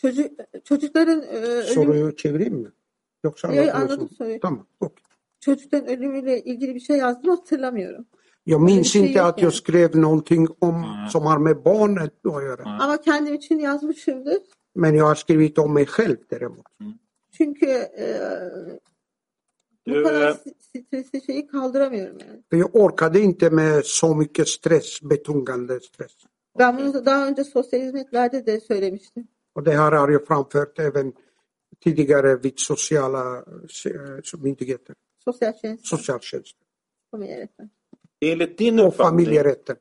Çocuk, çocukların e, ölümü, Soruyu çevireyim mi? Yoksa Yok, anlatıyorsun. anladım soruyu. Tamam. okey. çocukların ölümüyle ilgili bir şey yazdım hatırlamıyorum. Jag minns inte att jag skrev någonting om, som har med barnet att göra. Ama kendim için yazmışımdır. Men jag har skrivit om mig själv däremot. Çünkü e, bu kadar eh, stresli şeyi kaldıramıyorum yani. För jag orkade inte med så mycket stress, betungande stress. Ben bunu daha önce sosyal hizmetlerde de söylemiştim. Och det här har jag framfört även tidigare vid sociala eh, myndigheter, Sosyal tjänst. socialtjänsten familjerätten. Enligt din och uppfattning, familjerätten.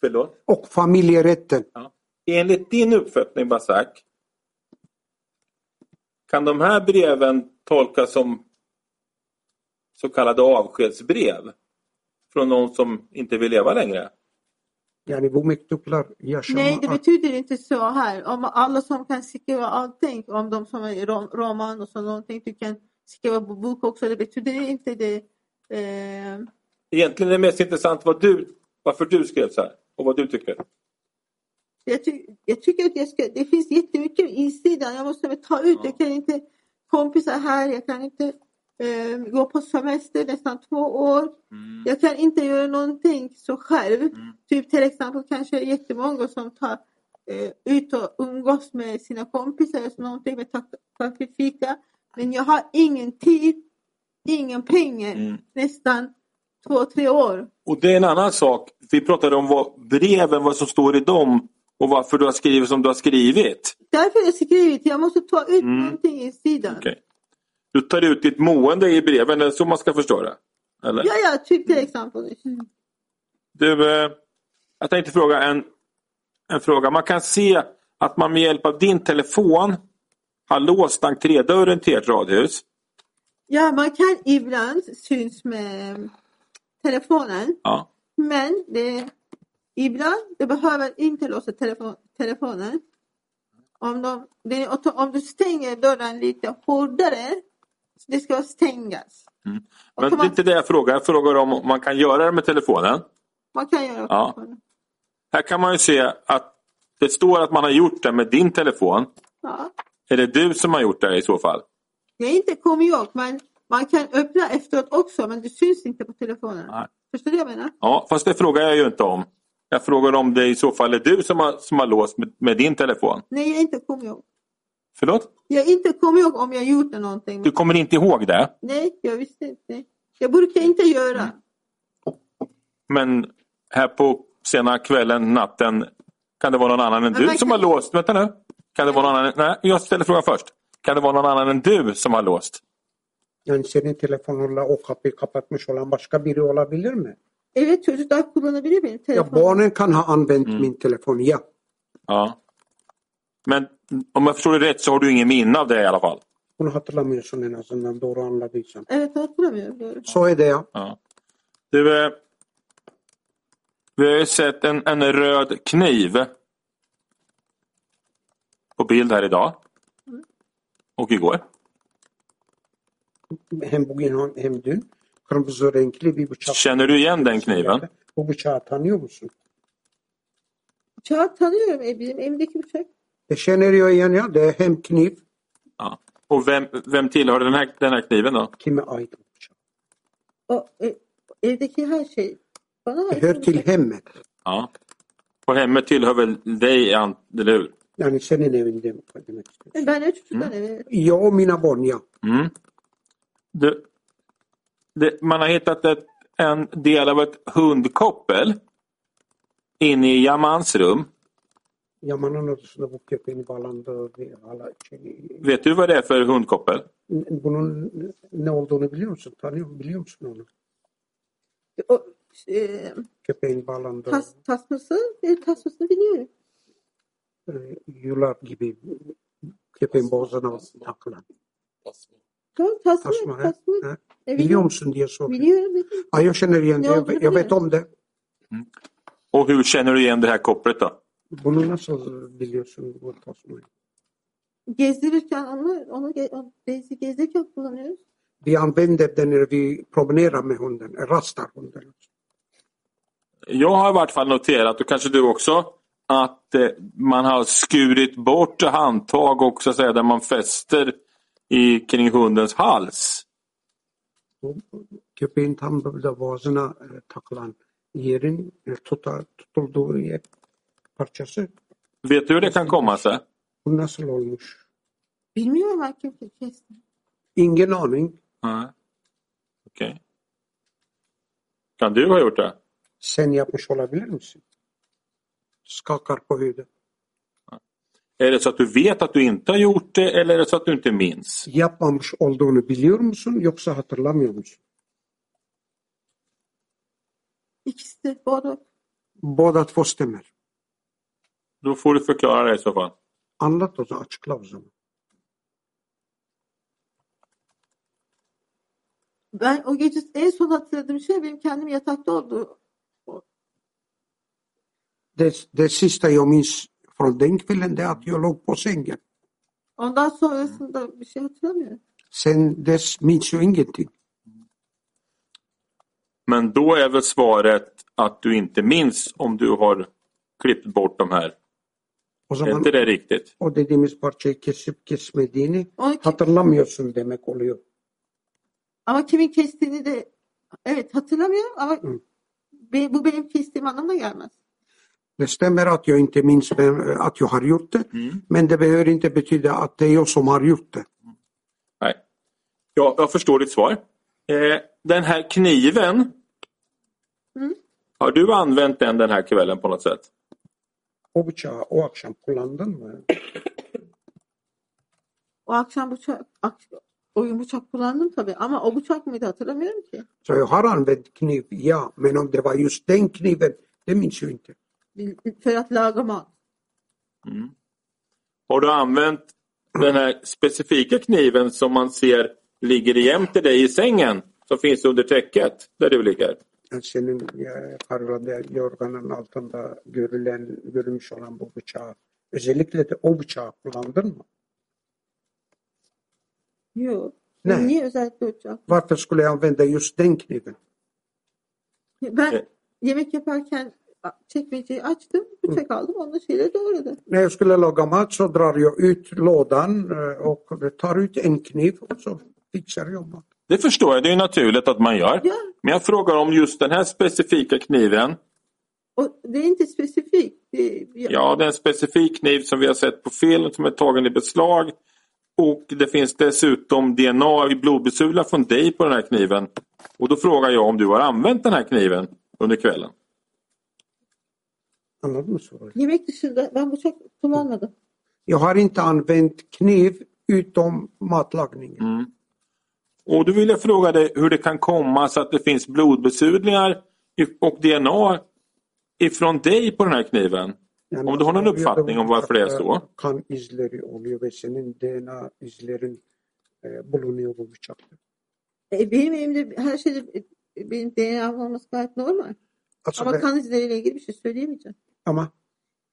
förlåt? Och familjerätten. Ja. Enligt din uppfattning Basak, kan de här breven tolkas som så kallade avskedsbrev från någon som inte vill leva längre? Yani bu mektuplar Nej, det betyder inte så här. Om alla som kan skriva allting, om de som är rom, roman och så någonting, du kan skriva på bok också, det betyder inte det. Eh, Egentligen är det mest intressant vad du, varför du skrev så här och vad du tycker. jag, ty, jag tycker att jag ska, det finns jättemycket i insidan, jag måste ta ut, jag kan inte kompisar här, jag kan inte eh, gå på semester nästan två år. Jag kan inte göra någonting så själv. Typ till exempel kanske jättemånga som tar eh, ut och umgås med sina kompisar så någonting med fika. Men jag har ingen tid, ingen pengar, Mm. nästan två, tre år. Och det är en annan sak. Vi pratade om vad breven, vad som står i dem och varför du har skrivit som du har skrivit. Därför har jag skrivit, jag måste ta ut Mm. någonting i sidan. Okej. Du tar ut ditt mående i breven, det är så man ska förstå det? Eller? Ja, ja, typ till exempel. Du, eh, jag tänkte fråga en, en fråga. Man kan se att man med hjälp av din telefon har låst entrédörren till ert radhus. Ja, man kan ibland syns med telefonen. Ja. Men det, ibland det behöver inte låsa telefon, telefonen. Om, de, det, är- om du stänger dörren lite hårdare, det ska stängas. Men Och det är inte det jag frågar. Jag frågar om man kan göra det med telefonen. man kan göra Ja. ja. Här kan man ju se att det står att man har gjort det med din telefon. ja. Är det du som har gjort det i så fall? Jag inte kommer ihåg, men man kan öppna efteråt också, men det syns inte på telefonen. Nej. Förstår du vad jag menar? Ja, fast det frågar jag ju inte om. Jag frågar om det i så fall är du som har, som har låst med, med din telefon. Nej, jag inte kommer ihåg. Förlåt? Jag inte kommer ihåg om jag gjort någonting. Du kommer inte ihåg det? Nej, jag visste inte. Jag brukar inte göra. Men här på sena kvällen, natten, kan det vara någon annan än Men du som kan- har låst? Vänta nu. Kan det vara någon annan? Nej, jag ställer frågan först. Kan det vara någon annan än du som har låst? Yani senin telefonunla o kapıyı kapatmış olan başka biri olabilir mi? Evet çocuklar kullanabilir benim Ja, telefonumu. barnen kan ha använt min telefon, ja. Ja. Men om jag förstår det rätt så har du ingen minne av det i alla fall? Bunu hatırlamıyorsun en azından doğru anladıysam. Evet hatırlamıyorum. Doğru. Så är det ja. Ja. Du, vi har ju sett en, en röd kniv på bild här idag. Och igår. Hem bugün hem dün kırmızı renkli bir bıçak. Känner du igen den kniven? Bu bıçağı tanıyor musun? Bıçağı tanıyorum. E, bizim evimdeki bıçak. Det känner jag igen ja. Det är hemkniv. Ja. Och vem, vem tillhör den här, den här kniven då? Kime ait bu bıçak? O, e, evdeki her şey. Bana Det ait. hör till hemmet. Ja. Och hemmet tillhör väl dig, eller hur? Yani senin evinde mi demek istiyorsun? Ben evi. evet. Jag och mina barn ja. Mm. Det, det, man har hittat ett, en del av ett hundkoppel inne i Jamans rum. Vet du vad det är för hundkoppel? Bunun ne olduğunu biliyor musun? Tanıyor biliyor musun onu? O, e, Köpeğin bağlandığı tas, tasması, e, tasmasını biliyorum. e, yular gibi köpeğin boğazına takılan. Tasma. Tasma, he? tasma. He? E, Biliyor musun diye soruyor. Biliyorum. biliyorum. Ja, jag känner igen det. Ja, Jag, vet om det. Och hur känner du igen det här kopplet då? Bunu nasıl biliyorsun bu tasmayı? Gezdirirken onu, onu, onu bezi gezdirirken kullanıyoruz. Vi använder den när vi promenerar med hunden, rastar hunden. Jag har i vart fall noterat, och kanske du också, att eh, man har skurit bort handtag och så att säga där man fäster i, kring hundens hals. Köpeğin tam böyle boğazına e, takılan yerin e, tutar, tutulduğu yer parçası. Vet du hur det kan komma sig? Bu nasıl olmuş? Bilmiyorum ben kim kesti. Ingen aning. Okej. Kan du ha gjort det? Sen yapmış olabilir misin? Skakar på huvudet. Är det så att du vet att du inte har gjort det eller är det så att du inte minns? Yapmamış olduğunu biliyor musun yoksa hatırlamıyor musun? İkisi de både. Båda två stämmer. Då får du förklara det i så fall. Anlat o zaman, açıkla o zaman. Ben o gece en son hatırladığım şey benim kendim yatakta olduğu. Det, det sista jag minns från den kvällen det är att jag låg på sängen. Ondan sonrasında bir şey hatırlamıyorum. Sen dess minns jag ingenting. Men då är väl svaret att du inte minns om du har klippt bort de här. O Är zaman inte det riktigt? o dediğimiz parçayı kesip kesmediğini Onu ki- hatırlamıyorsun demek oluyor. ama kimin kestiğini de evet hatırlamıyorum ama Hı. be- bu benim kestiğim anlamına gelmez. Det stämmer att jag inte minns att jag har gjort det, men det behöver inte betyda att det är jag som har gjort det. Nej. Ja, jag förstår ditt svar. Eh, den här kniven. Mm. Har du använt den den här kvällen på något sätt? O bıçağı o akşam kullandın mı? O akşam bıçak, ak- oyun bıçak kullandım tabii ama o bıçak mıydı hatırlamıyorum ki. Så jag har använt kniv, ja, men om det var just den kniven, det minns jag inte. För att laga mat. Har du använt den här specifika kniven som man ser ligger jämte dig i sängen? Som finns under täcket där du ligger? Senin kargada yorganın altında görülen, görülmüş olan bu bıçağı Özellikle de o bıçağı kullandın mı? Yok. Ne? Niye özellikle uçak? Varför skulle jag använda just den kniven? Ben yemek yaparken çekmeceyi açtım, bıçak aldım, onunla şeyleri doğradım. När jag skulle laga mat så drar jag ut lådan eh, och tar ut en kniv och så fixar jag mat. Det förstår jag, det är naturligt att man gör. Ja, Men jag frågar om just den här specifika kniven. och det är inte specifikt. Det, jag, Ja, det är en specifik kniv som vi har sett på film som är tagen i beslag. Och det finns dessutom DNA i blodbesudlar från dig på den här kniven. Och då frågar jag om du har använt den här kniven under kvällen. Anladın mı soruyu? Yemek dışında ben bıçak kullanmadım. Jag har inte använt kniv utom matlagningen. Mm. Och då vill jag fråga dig hur det kan komma så att det finns blodbesudlingar och DNA ifrån dig på den här kniven. Yani Om du har någon uppfattning om varför det är så? Kan izleri oluyor ve senin DNA izlerin e, bulunuyor bu bıçakta. E, benim elimde her şeyde e, benim DNA'm olması gayet normal. Alltså, Ama kan izleriyle ilgili bir şey söyleyemeyeceğim. Ama,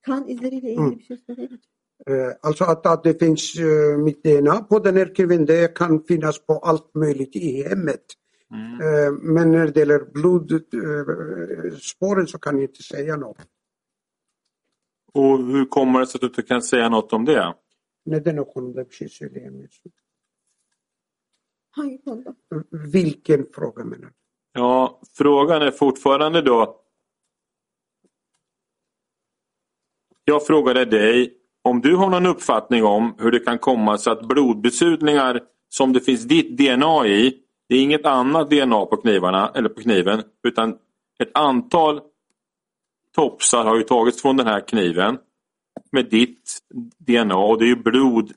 Kan izleriyle ilgili bir şey eh, alltså att, att det finns eh, mitt DNA på den här kniven, det kan finnas på allt möjligt i hemmet. Mm. Eh, men när det gäller blodspåren så kan jag inte säga något. Och hur kommer det sig att du inte kan säga något om det? Neden o konuda bir şey söyleyemiyorsun? Hangi konuda? Vilken fråga menar du? Ja, frågan är fortfarande då. Jag frågade dig om du har någon uppfattning om hur det kan komma sig att blodbesudlingar som det finns ditt DNA i, det är inget annat DNA på knivarna eller på kniven utan ett antal topsar har ju tagits från den här kniven med ditt DNA och det är ju blod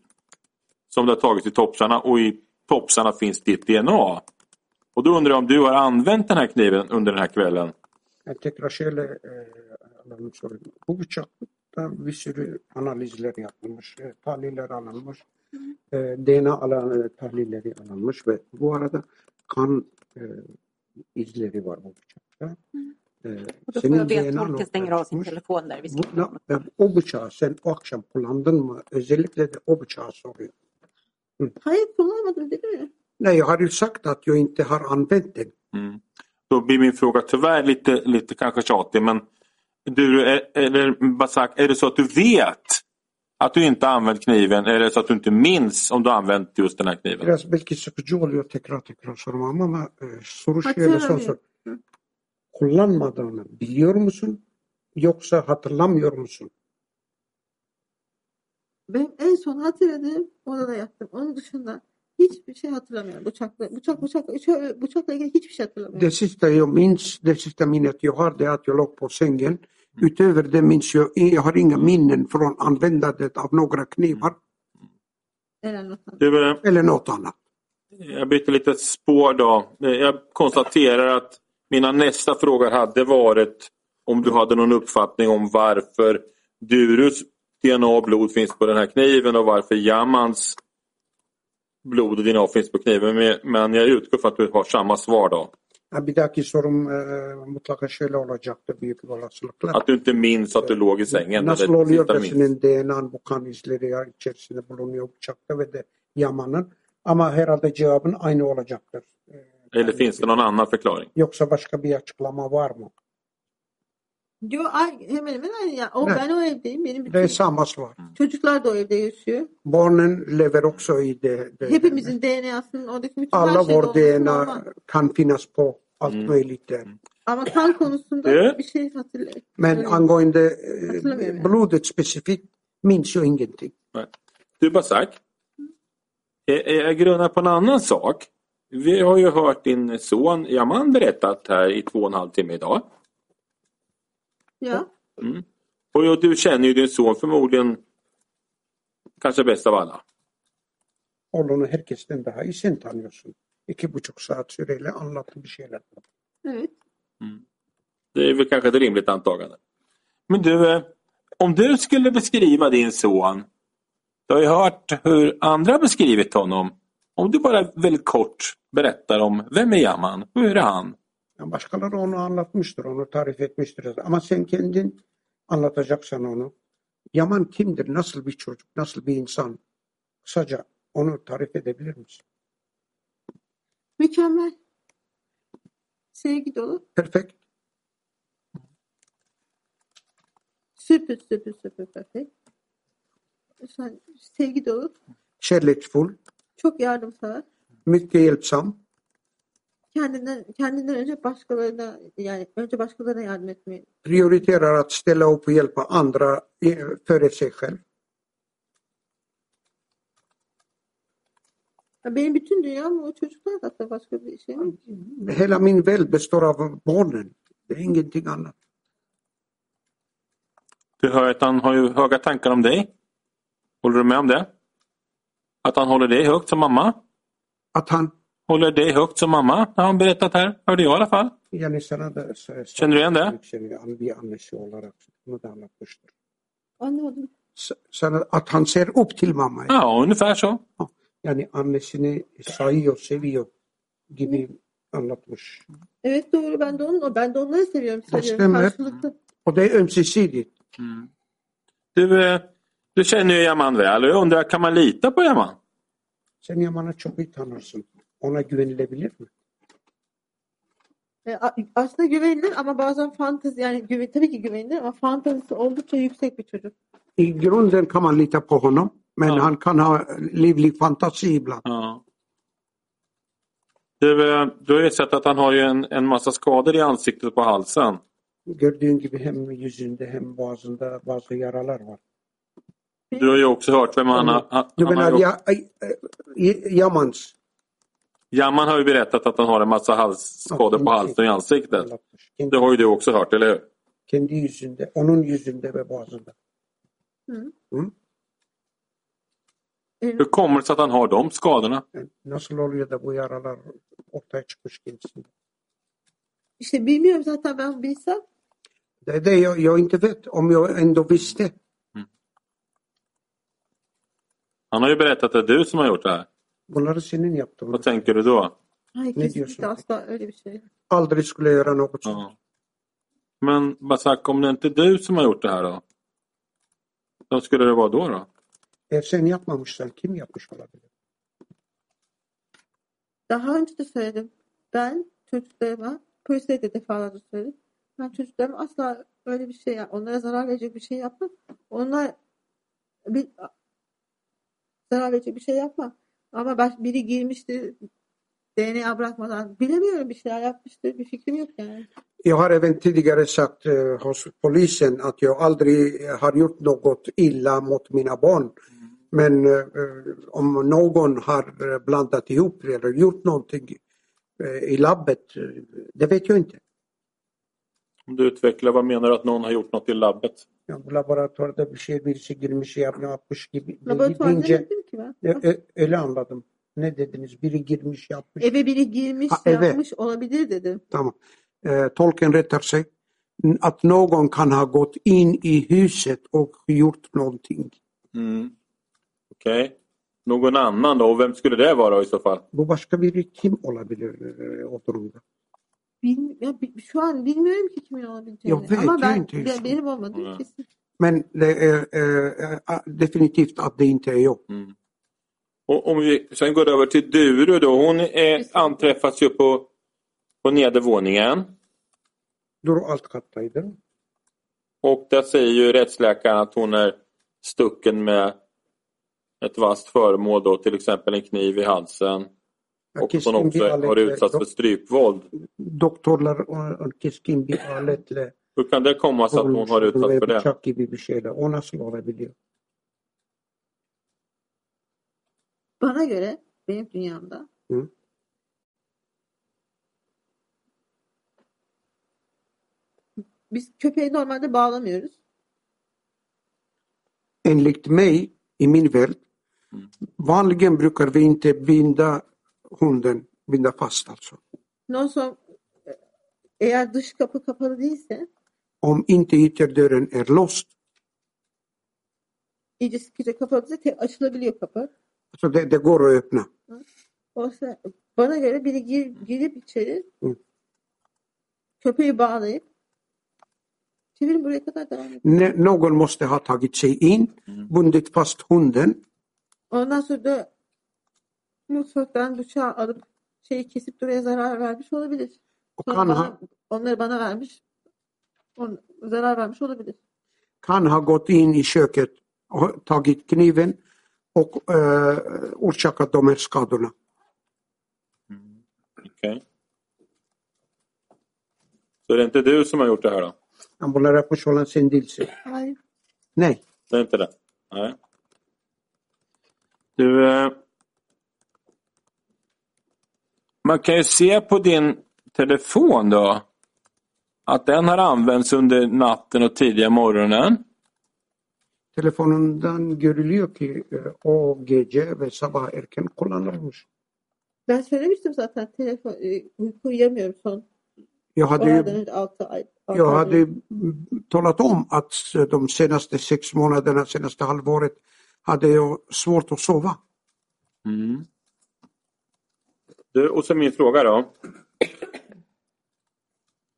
som det har tagits i topsarna och i topsarna finns ditt DNA. Och då undrar jag om du har använt den här kniven under den här kvällen? Jag tycker att eh, bıçakta bir sürü analizler yapılmış, e, tahliller alınmış, e, DNA alan, e, tahlilleri alınmış ve bu arada kan e, izleri var bu bıçakta. E. Vi ska çıkmış. Bu- e, o bıçağı sen o akşam kullandın mı? Özellikle de o bıçağı soruyor. Hayır kullanmadım dedim ya. Nej, jag har ju sagt att jag inte har använt den. Mm. Då blir min fråga tyvärr lite, lite kanske tjatig men du, är- eller Basak, är det så att du vet att du inte använt kniven eller är det så att du inte minns om du använt just den här kniven? Biraz belki sıkıcı oluyor tekrar tekrar sormam ama e, soru şöyle. Hı. Kullanmadığını biliyor musun? Yoksa hatırlamıyor musun? Benim en son hatırladığım odada yattım. Onun dışında hiçbir şey hatırlamıyorum. Bıçakla, bıçak, bıçak, şöyle, bıçakla ilgili hiçbir şey hatırlamıyorum. Det sista jag minns, det sista minnet jag har det är att jag låg på sängen. Utöver det minns jag, jag har inga minnen från användandet av några knivar Eller något annat. Eh, eller något annat. jag byter lite spår då. Eh, Jag konstaterar att mina nästa frågor hade varit om du hade någon uppfattning om varför Durus DNA och blod finns på den här kniven och varför Jamans blod och DNA finns på kniven. Men- jag utgår från att du har samma svar då. Ha, Bir dahaki sorum e, mutlaka şöyle olacaktı büyük bir olasılıkla. Att du inte minns att du låg i sängen. Nasıl eller oluyor sista da minns. senin DNA'n bu kan izleri içerisinde bulunuyor bıçakta ve de yamanın. Ama herhalde cevabın aynı olacaktır. Eller finns det någon annan förklaring? Yoksa başka bir açıklama var mı? Yo, ay, hemen hemen aynı. Ya. O, Ne? ben o evdeyim. Benim Det bütün är samma svar. çocuklar da o evde yaşıyor. Barnen lever också i det. det Hepimizin DNA'sının oradaki bütün Alla her vår olması DNA normal. kan finnas på allt möjligt där. Ama kan konusunda Evet. bir şey hatırlıyorum. Men angående blodet specifikt minns jag ingenting. Du Basak, jag grunnar på en annan sak. Vi har ju hört din son Yaman berättat här i två och en halv timme idag. Ya. Mm. Och ja, du känner ju din son förmodligen kanske bäst av alla. Oğlunu herkesten daha iyi sen tanıyorsun. İki buçuk saat süreyle anlattı bir şeyler. Evet. Det är väl kanske ett rimligt antagande. Men du, eh, om du skulle beskriva din son. Du har ju hört hur andra beskrivit honom. Om du bara väldigt kort berättar om vem är Yaman? Hur är han? Yani başkaları onu anlatmıştır, onu tarif etmiştir. Ama sen kendin anlatacaksan onu. Yaman kimdir? Nasıl bir çocuk? Nasıl bir insan? Kısaca onu tarif edebilir misin? Mükemmel. Sevgi dolu. Perfekt. Süper süper süper perfect. Sen- Sevgi dolu. Kärleksfull. Çok yardımsever. Hjälpsam. Kendinden kendinden önce başkalarına yani önce başkalarına yardım etmeyi. Prioriterar att ställa upp och hjälpa andra eh, före sig själv. Benim bütün dünyam o çocuklar zaten başka bir şey ki. Hela min värld består av barnen. Det är ingenting annat. Du hör att han har ju höga tankar om dig. Håller du med om det? Att han håller dig högt som mamma? Att han Håller dig högt som mamma? Har han berättat här. Hörde jag i alla fall. Känner du igen det? Yükseliyor, bir annesi olarak bunu da anlatmıştır. Anlamadım. S- Sana, att han ser upp till mamma. Ja, ungefär så. Yani annesini sayıyor, seviyor gibi anlatmış. Evet doğru ben de onu ben de onları seviyorum. seviyorum. stämmer. Karşılıklı. Och det är ömsesidigt. Du, eh, du känner ju Yaman väl och jag undrar, kan man lita på Yaman? Sen Yaman'ı çok iyi tanırsın. Ona güvenilebilir mi? E, aslında güvenilir ama bazen fantezi yani güven, tabii ki güvenilir ama fantezisi oldukça yüksek bir çocuk. I grunden kan man lita på honom, men Ja. han kan ha livlig fantasi ibland. Ja. Du, du har ju sett att han har ju en, en massa skador i ansiktet och på halsen. Gördüğün gibi hem yüzünde hem boğazında bazı yaralar var. Du har ju också hört vem han har... Han, Du menar Yamans? Yaman har ju berättat att han har en massa halsskador på halsen och i ansiktet. Det har ju du också hört, eller hur? kendi yüzünde, onun yüzünde ve boğazında. Hı. Hı? Hur kommer det sig att han har de skadorna? Yani nasıl oluyor da bu yaralar ortaya çıkmış kendisinde? İşte bilmiyorum zaten ben bilsem Det är det jag, jag inte vet, om jag ändå visste. Han har ju berättat att det är du som har gjort det här. Bunları senin tänker du då? hayır Ne diyorsun? asla öyle bir şey. Aldrig skulle göra något sånt. Ja. Men Basak, om det inte är du som har gjort det här då? Vem skulle det vara då? då? E sen yapmamışsan kim yapmış olabilir? Daha önce de söyledim. Ben çocuklarıma polise de defalarca söyledim. Ben çocuklarıma asla öyle bir şey onlara zarar verecek bir şey yapmam. Onlar bir zarar verecek bir şey yapmam. Ama baş, biri girmiştir DNA bırakmadan bilemiyorum bir şeyler yapmıştır. Bir fikrim yok yani. Jag har även tidigare sagt eh, hos polisen att jag aldrig har gjort något illa mot mina barn. Men eh, om någon har eh, blandat ihop det eller gjort någonting eh, i labbet, eh, det vet jag inte. Om du utvecklar, vad menar du att någon har gjort något i labbet? Ya bu laboratuvarda bir şey birisi girmiş yap- yapmış gibi Laboratuvar ne deyince ki ben? e, e, öyle anladım. Ne dediniz? Biri girmiş yapmış. Eve biri girmiş Ha, eve. yapmış olabilir dedim. Tamam. Eh, tolken rättar Att någon kan ha gått in i huset och gjort någonting. Mm. Okej. Någon annan då? Och vem skulle det vara i så fall? Bu başka biri kim olabilir eh, o durumda? Bil, ya, şu an bilmiyorum ki kimin olabileceğini. Vet Ama ben, inte ben benim olmadığım Evet. kesin. Men det är eh, definitivt att det inte är jag. Mm. Och om vi sen går över till Duru då. Hon är, anträffas ju på, på nedervåningen. Och där säger ju rättsläkaren att hon är stucken med ett vasst föremål då, till exempel en kniv i halsen. Och hon också har utsatts för strypvåld. Hur kan det komma sig att hon har utsatts för det? Bana göre benim dünyamda Hı? biz köpeği normalde bağlamıyoruz. Enligt mig, i min värld, vanligen brukar vi inte binda hunden, binda fast alltså. Ondan sonra e, eğer dış kapı kapalı değilse Om inte ytterdörren är låst, iyice sıkıca tek açılabiliyor kapı. Så det, det går att öppna. Oysa bana göre biri gir, girip içeri Hı. köpeği bağlayıp Çevirin buraya kadar devam edin. Ne- Någon måste ha tagit sig in, bundit fast hunden Ondan sonra da mutfaktan bıçağı alıp şeyi kesip buraya zarar vermiş olabilir. och Sonra kan bana, ha, onları bana vermiş. On, zarar vermiş olabilir. kan ha gått in i köket och tagit kniven och eh, orsakat de här skadorna. Okej. Så det är inte du som har gjort det här då? Ambulanța pușolan sendilse. Hayır. Nej, Det är inte det? Nej. Du, eh, man kan ju se på din telefon då att den har använts under natten och tidiga morgonen. Telefonundan görülüyor ki e, o gece ve sabah erken kullanılmış. Ben söylemiştim zaten telefon, e, uyku uyuyamıyorum son Jag hade oradan ju önce 6 ay. altı jag hade talat om att de senaste sex månaderna, senaste halvåret, hade jag svårt att sova. Mm. Du, och så min fråga då.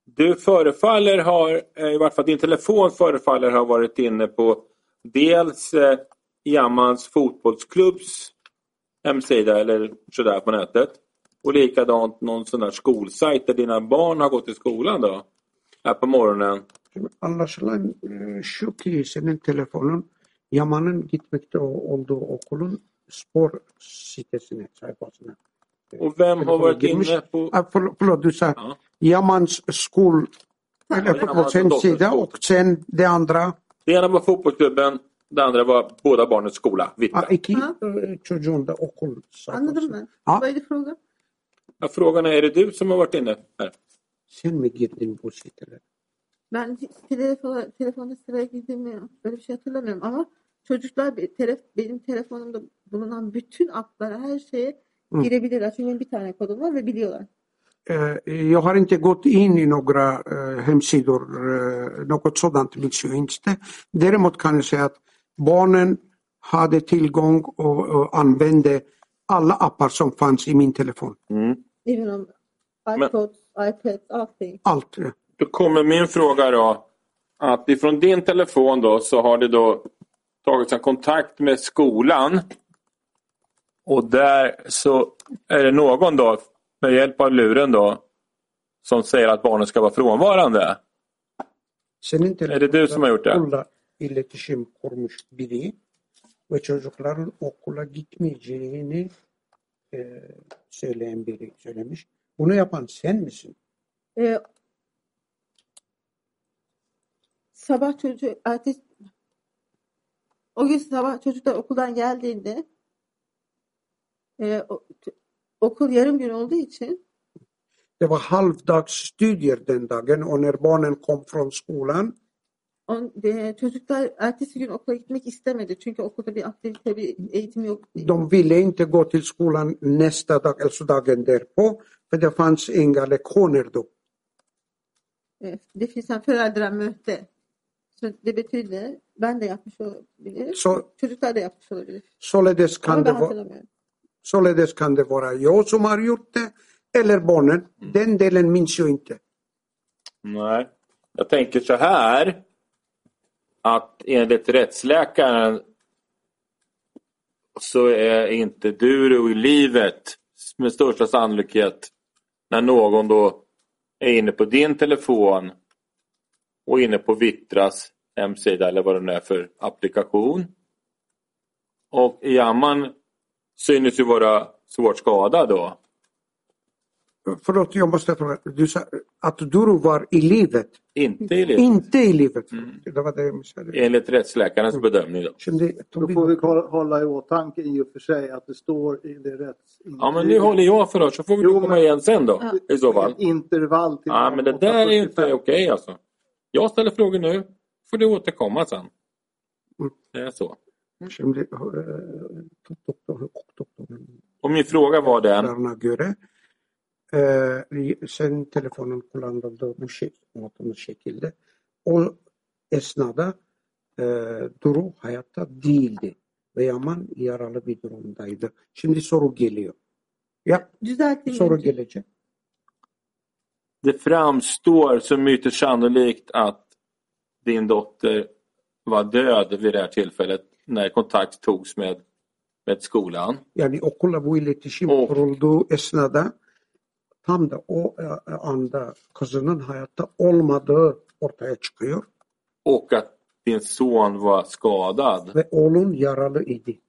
Du förefaller ha, eh, i varje fall din telefon förefaller ha varit inne på dels eh, Jammans fotbollsklubbs hemsida eller sådär på nätet. Och likadant någon sån där skolsajt där dina barn har gått i skolan då. Här på morgonen. Anlaşılan e, şu ki senin telefonun Yaman'ın gitmekte olduğu okulun spor sitesine, sayfasına. Och vem har varit inne på... Ah, förlåt, du sa Ja. Yaman's skol, eller fotbollshemsida dotters och sen det andra, Det ena var fotbollsklubben, det andra var båda barnens skola, Vittra. ah, iki çocuğun da okul Anladım ben. Vad är det frågan? Ja, frågan är, är det du som har varit inne här? Sen mi girdin bu sitelere? Ben telefona, telefonda sıraya girdiğimi böyle bir şey hatırlamıyorum ama çocuklar bir telef, benim telefonumda bulunan bütün applara her şeye Hı. girebilirler. Çünkü benim bir tane kodum var ve biliyorlar. Eh, Jag har inte gått in i några eh, hemsidor, eh, något sådant minns jag inte. Däremot kan jag säga att barnen hade tillgång och, och använde alla appar som fanns i min telefon. Även om iPods, iPads, allting. Allt. Då kommer min fråga då. Att ifrån din telefon då så har det då tagits en kontakt med skolan. Och där så är det någon då med hjälp av luren då som säger att barnen ska vara frånvarande. Senin Är det du som har gjort det? iletişim kurmuş biri ve çocukların okula gitmeyeceğini e, söyleyen biri söylemiş. Bunu yapan sen misin? Ee, sabah çocuğu ertesi o gün sabah çocuklar okuldan geldiğinde e, o- okul yarım gün olduğu için Det var halvdagsstudier den dagen och när barnen kom från skolan on, e, çocuklar ertesi gün okula gitmek istemedi. Çünkü okulda bir aktivite, bir eğitim yok. De ville inte gå till skolan nästa dag, alltså dagen därpå, för det fanns inga lektioner då. E, det finns en föräldramöte. Så det betyder, ben de yapmış olabilir. Så, Çocuklar da yapmış olabilir. således, Ama kan ben det vara, hatırlamıyorum. Således kan det vara jag som har gjort det eller barnen. Den delen minns jag inte. Nej. Jag tänker så här. Att enligt rättsläkaren så är inte du i livet med största sannolikhet när någon då är inne på din telefon och inne på Vittras hemsida eller vad det nu är för applikation. Och Jamman synes ju vara svårt skadad då. Förlåt, jag måste fråga. Du sa att Duru var i livet, Inte i livet. inte i livet. Mm. Det var det jag missade. Enligt rättsläkarens bedömning då. Då får vi hålla i åtanke i och för sig att det står i det rätts... Ja men nu håller jag förhör så får vi Jo, komma men- igen sen då i så fall. Ett intervall till Ja men det där är inte 8.45. okej alltså. Jag ställer frågor nu, får du återkomma sen. Mm. Det är så. Şimdi e, doktor, doktorun Och min fråga var den, göre e, senin telefonun kullanıldığı bu şey, anlatılmış şekilde o esnada e, Duru hayatta değildi ve Yaman yaralı bir durumdaydı. Şimdi soru geliyor. Ya Düzelteyim. soru önce. gelecek. det framstår som ytterst sannolikt att din dotter var död vid det här tillfället när kontakt togs med, med skolan. Yani okulla bu iletişim o, kurulduğu esnada tam da o eh, eh, anda kızının hayatta olmadığı ortaya çıkıyor. Och att din son var skadad. Ve oğlun yaralı idi.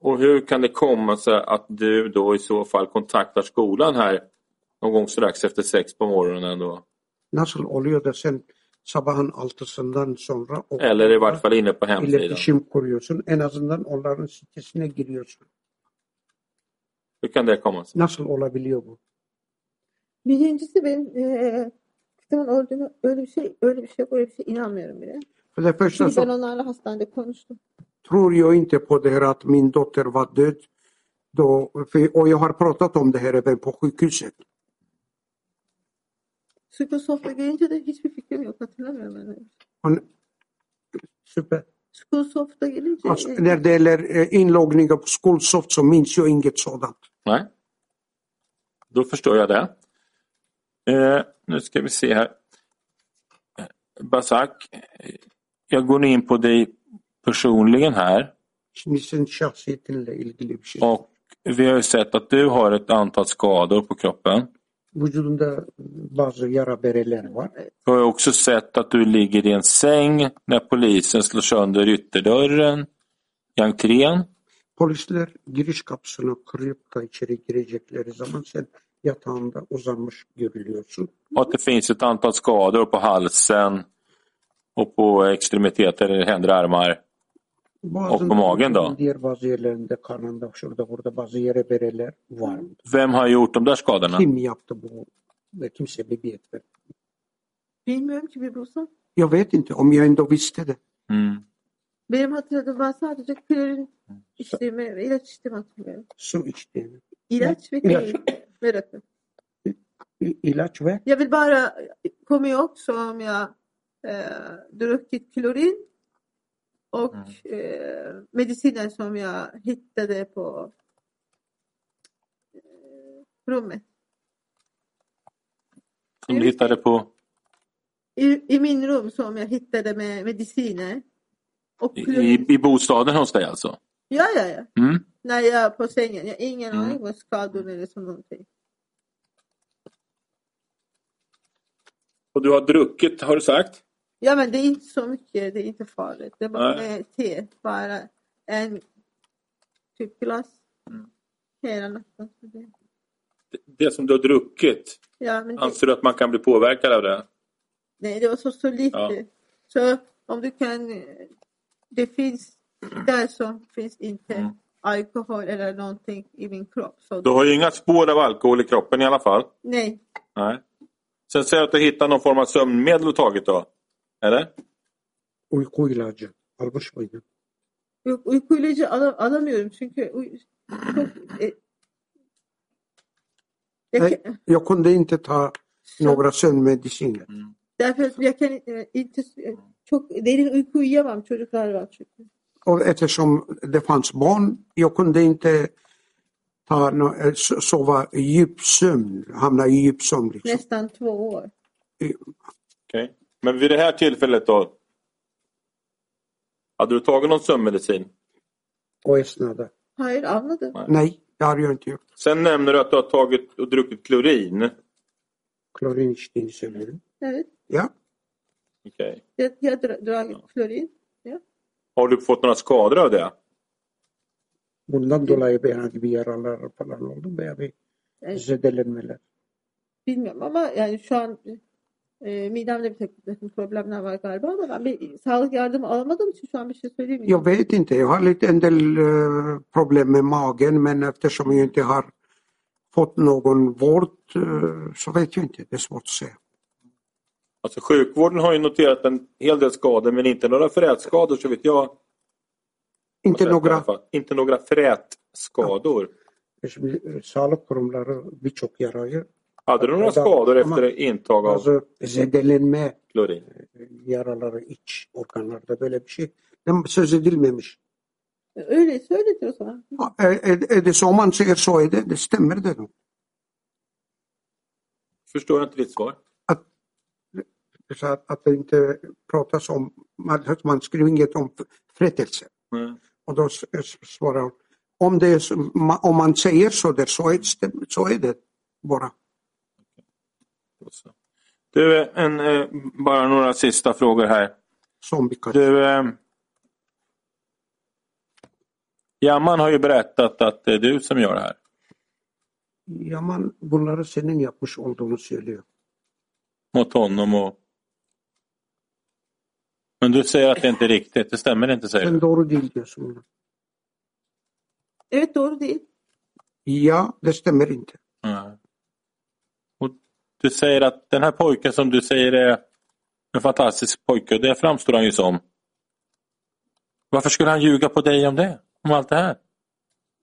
Och hur kan det komma sig att du då i så fall kontaktar skolan här någon gång strax efter sex på morgonen då? Nasıl oluyor da sen sabahın altısından sonra o iletişim kuruyorsun. En azından onların sitesine giriyorsun. Hur kan det komma sig? Nasıl olabiliyor bu? Birincisi benim eee kızımın olduğunu öyle bir şey öyle bir şey öyle bir şey inanmıyorum bile. Çünkü ben onlarla hastanede konuştum. tror jag inte på det här att min dotter var död. Då, för, och jag har pratat om det här även på sjukhuset. Sukosofta gelince de hiçbir fikrim yok hatırlamıyorum ben. öyle. Han, super. Sukosofta gelince Alltså, när det gäller eh, inloggningar på Skolsoft så minns jag inget sådant. Nej. Då förstår jag det. Eh, nu ska vi se här. Eh, Basak, eh, jag går in på dig personligen här och vi har ju sett att du har ett antal skador på kroppen. Vücudunda bazı yara bereler var. Vi har också sett att du ligger i en säng när polisen slår sönder ytterdörren i entrén. Polisler giriş kapısını kırıp da içeri girecekleri zaman sen yatağında uzanmış görülüyorsun. Och att det finns ett antal skador på halsen och på extremiteter, händer och Boğazın på magen då? diğer bazı yerlerinde karnında şurada burada bazı yere bereler var. Vem har gjort de där skadorna? Kim yaptı bu? Ve kim sebebiyet verdi? bilmiyorum ki bir bulsam. Jag vet inte om jag ändå visste det. Mm. Benim hatırladığım ben sadece klorin içtiğimi ve ilaç içtiğimi hatırlıyorum. Su içtiğini. İlaç ve İlaç. klorin ve rakı. İ- ilaç ve Jag vill bara komma ihåg som jag eh, druckit klorin och eh, mediciner som jag hittade på eh, rummet. Som du hittade på I, I min rum som jag hittade med mediciner. Och i, i, i bostaden hos dig alltså? Ja, ja, ja. Mm. När jag på sängen. Jag har ingen Mm. aning vad skador eller så någonting. Och du har druckit, har du sagt? Ja, men det är inte så mycket. Det är inte farligt. Det är bara Nej. te. Bara en typ glas Mm. hela natten. Det- Det, det som du har druckit, Ja, men det, anser du att man kan bli påverkad av det? nej, det var så, så lite. Ja. Så om du kan... Det finns... Där så finns inte Mm. alkohol eller någonting i min kropp. Så Du har ju inga spår av alkohol i kroppen i alla fall. nej. Nej. Sen säger du att du hittat någon form av sömnmedel och tagit då? Eller? uyku ilacı almış mıydın? Yok uyku ilacı ala- alamıyorum çünkü uy- çok, e, inte ta så- några sömnmediciner. Därför att jag kan inte çok derin uyku uyuyamam çocuklar var çünkü. Och eftersom det fanns barn, jag kunde inte ta no, so- sova i djup sömn, hamna i djup sömn. Liksom. Nästan två år. Okej. Men vid det här tillfället då? Hade du tagit någon sömnmedicin? O esnada. Hayır almadım. Nej, det har jag inte gjort. Sen nämner du att du har tagit och druckit klorin. Klorin içtiğini söyledim. Evet. Ja, Okej. Jag, jag dra- dragit klorin. Ja. Har du fått några skador av det? bundan dolayı herhangi bir yaralar falan oldu veya bir Evet, zedelenmeler. bilmiyorum ama yani şu an e, midemde bir tek- takım problemler var galiba ama ben bir sağlık yardımı alamadığım için şu an bir şey söyleyemeyeceğim. Jag vet inte, jag har lite en del eh, problem med magen men eftersom jag inte har fått någon vård eh, så vet jag inte, det är svårt att säga. Alltså sjukvården har ju noterat en hel del skador men inte några frätskador så vet jag. Inte några. Inte några frätskador. Eh, sağlık kurumları birçok yarayı Hade du några skador efter intag av bazı zedelenme klorin? yaraları iç organlarda böyle bir şey söz edilmemiş. Öyleyse öyledir o zaman. Är, är det så man säger så är det, det stämmer det nog. Förstår inte ditt svar. Jag sa att, att det inte pratas om, man, man skriver inget om frättelse. Mm. Och då svarar hon, om, det så- om man säger så där så är, det, så är det bara. Du, en, eh, bara några sista frågor här. Du, eh, Jamman har ju berättat att det är du som gör det här. Yaman bunları senin yapmış olduğunu söylüyor. Mot honom och... Men du säger att det inte är riktigt. Det stämmer inte säger Sen du. doğru değil diyorsun. Evet doğru değil. Ja, det stämmer inte. Och du säger att den här pojken som du säger är en fantastisk pojke, det framstår han ju som. Varför skulle han ljuga på dig om det? Om allt det här?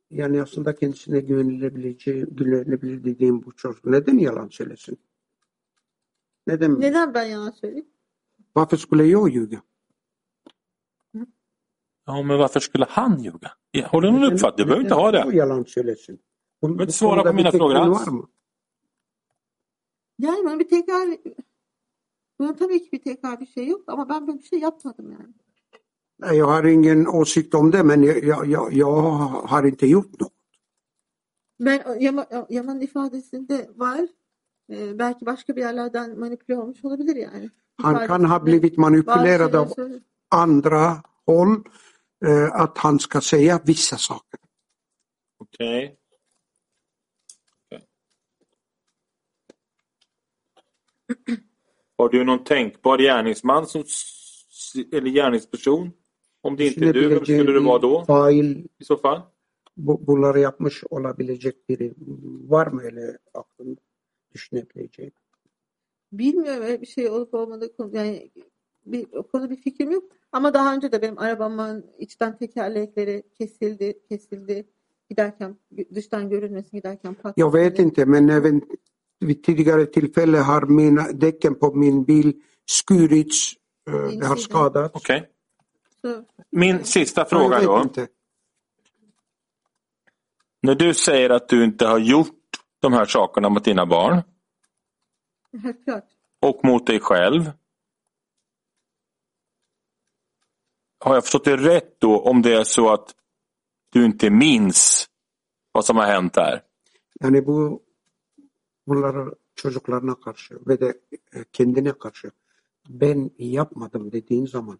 Yani aslında kendisine güvenilebileceği, güvenilebilir dediğim bu çocuk neden yalan söylesin? Neden? Neden ben yalan söyleyeyim? Varför skulle jag ljuga? Ja, men varför skulle han ljuga? Har du någon uppfattning? Du behöver inte ha det. yalan söylesin? Bu, Men bu svara på mina frågor alls. Yani bunun bir tekrar bunun tabii ki bir tekrar bir şey yok ama ben böyle bir şey yapmadım yani. Nej, Jag har ingen åsikt om det, men jag, jag, jag, har inte gjort något. Ben o Yama, Yaman'ın ifadesinde var. Belki başka bir yerlerden manipüle olmuş olabilir yani. Han kan ha blivit manipulerad av andra håll, eh, att han ska säga vissa saker. Okej. Okej. Har du någon tänkbar gärningsman som, eller gärningsperson? Om det inte är du, vem skulle det vara då fail i så fall? bu, bunları yapmış olabilecek biri var mı öyle aklında düşünebileceğin? Bilmiyorum öyle bir şey olup olmadığı konu yani bir, o konuda bir fikrim yok. Ama daha önce de benim arabamın içten tekerlekleri kesildi, kesildi. Giderken dıştan görünmesin giderken patladı. Jag vet inte, men även vid tidigare tillfälle har mina, däcken på min bil skurits, eh, det har skadats. Så, Min sista fråga då. inte. När du säger att du inte har gjort de här sakerna mot dina barn och mot dig själv. Har jag förstått det rätt då om det är så att du inte minns vad som har hänt där? Yani bu bunları çocuklarına karşı ve de e, kendine karşı ben yapmadım dediğin zaman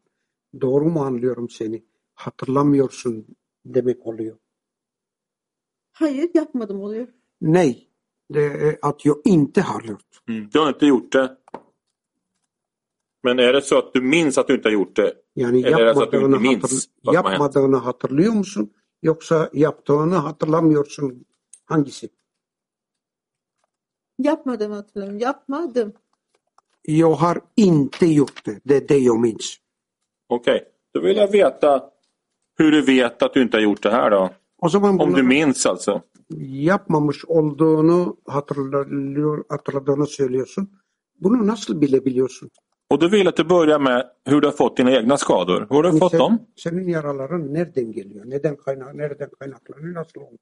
doğru mu anlıyorum seni? Hatırlamıyorsun demek oluyor. Hayır yapmadım oluyor. Nej, det är att jag inte har gjort. Mm. Du har inte gjort det. Men är det så att du minns att du inte har gjort det? Yani Eller är det så att du yapmadığını, inte minns hatır, vad yapmadığını hatırlıyor musun? Yoksa yaptığını hatırlamıyorsun. Hangisi? Yapmadığımı hatırlıyorum. Yapmadım. Jag har inte gjort det. Det är det jag minns. Okej, då vill jag veta hur du vet att du inte har gjort det här då. O zaman Om du minns alltså. yapmamış olduğunu hatırlıyor, hatırladığını söylüyorsun. Bunu nasıl bilebiliyorsun? Och då vill jag att du börjar med hur du har fått dina egna skador. Hur har du fått Sen- dem? Senin yaraların nereden geliyor? Neden kaynak, nereden kaynaklanıyor? Nasıl oldu?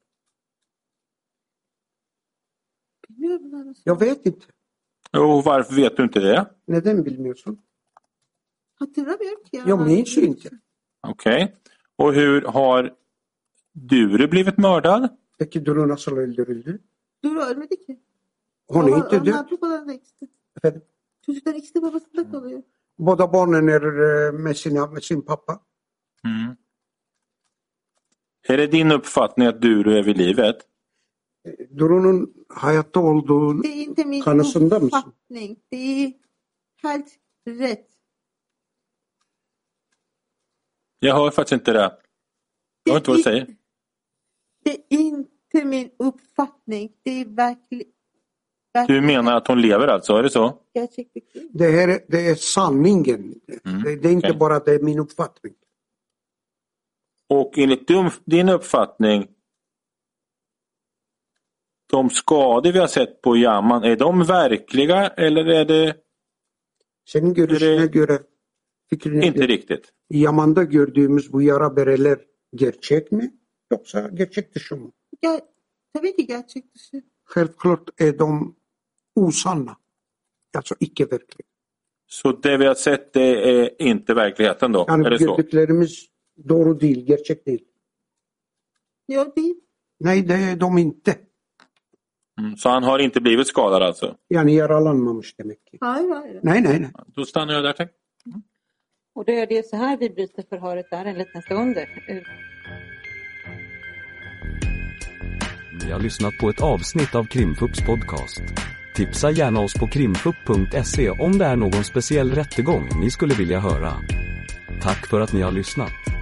Jag vet inte. Och varför vet du inte det? Neden bilmiyorsun? Hatırlamıyorum ki. Jag minns ju inte. Okej. Och hur har Dure blivit mördad? Peki Duru nasıl öldürüldü? Duru ölmedi ki. Hon är Baba- inte död. onlar babalarında ikisi. Efendim? Çocukların ikisi de babasında kalıyor. Båda barnen är eh, med, sina, med sin pappa. Mm. Är det din uppfattning att Dure är vid livet? Duru'nun hayatta olduğu Det är inte min Kanısında mısın? uppfattning. Det är helt rätt. Jag hör faktiskt inte det. Jag hör inte vad du säger. Det är inte min uppfattning. Det är verkligen... Du menar att hon lever alltså, är det så? Det, här, är- det är sanningen. det, det är inte okej. bara det är min uppfattning. Och enligt dum- din uppfattning, de skador vi har sett på Yaman, är de verkliga eller är det Senin görüşüne Det- göre fikrine inte göre riktigt? Yaman'da gördüğümüz bu yara bereler gerçek mi? Yoksa gerçek dışı mı? Ya, tabii ki gerçek dışı. Självklart är de osanna. Alltså icke verkliga. Så det vi har sett det är inte verkligheten då? Yani är det så? gördüklerimiz doğru değil, gerçek değil. Jag vill. Nej, det är de inte. Mm, så han har inte blivit skadad alltså? Yani yaralanmamış demek ki. Hayır hayır. Nej, nej, nej. Då stannar jag där tack. Och det är det så här vi bryter förhöret där en liten stund. Ni har lyssnat på ett avsnitt av Krimfupps podcast. Tipsa gärna oss på krimfupp.se om det är någon speciell rättegång ni skulle vilja höra. Tack för att ni har lyssnat.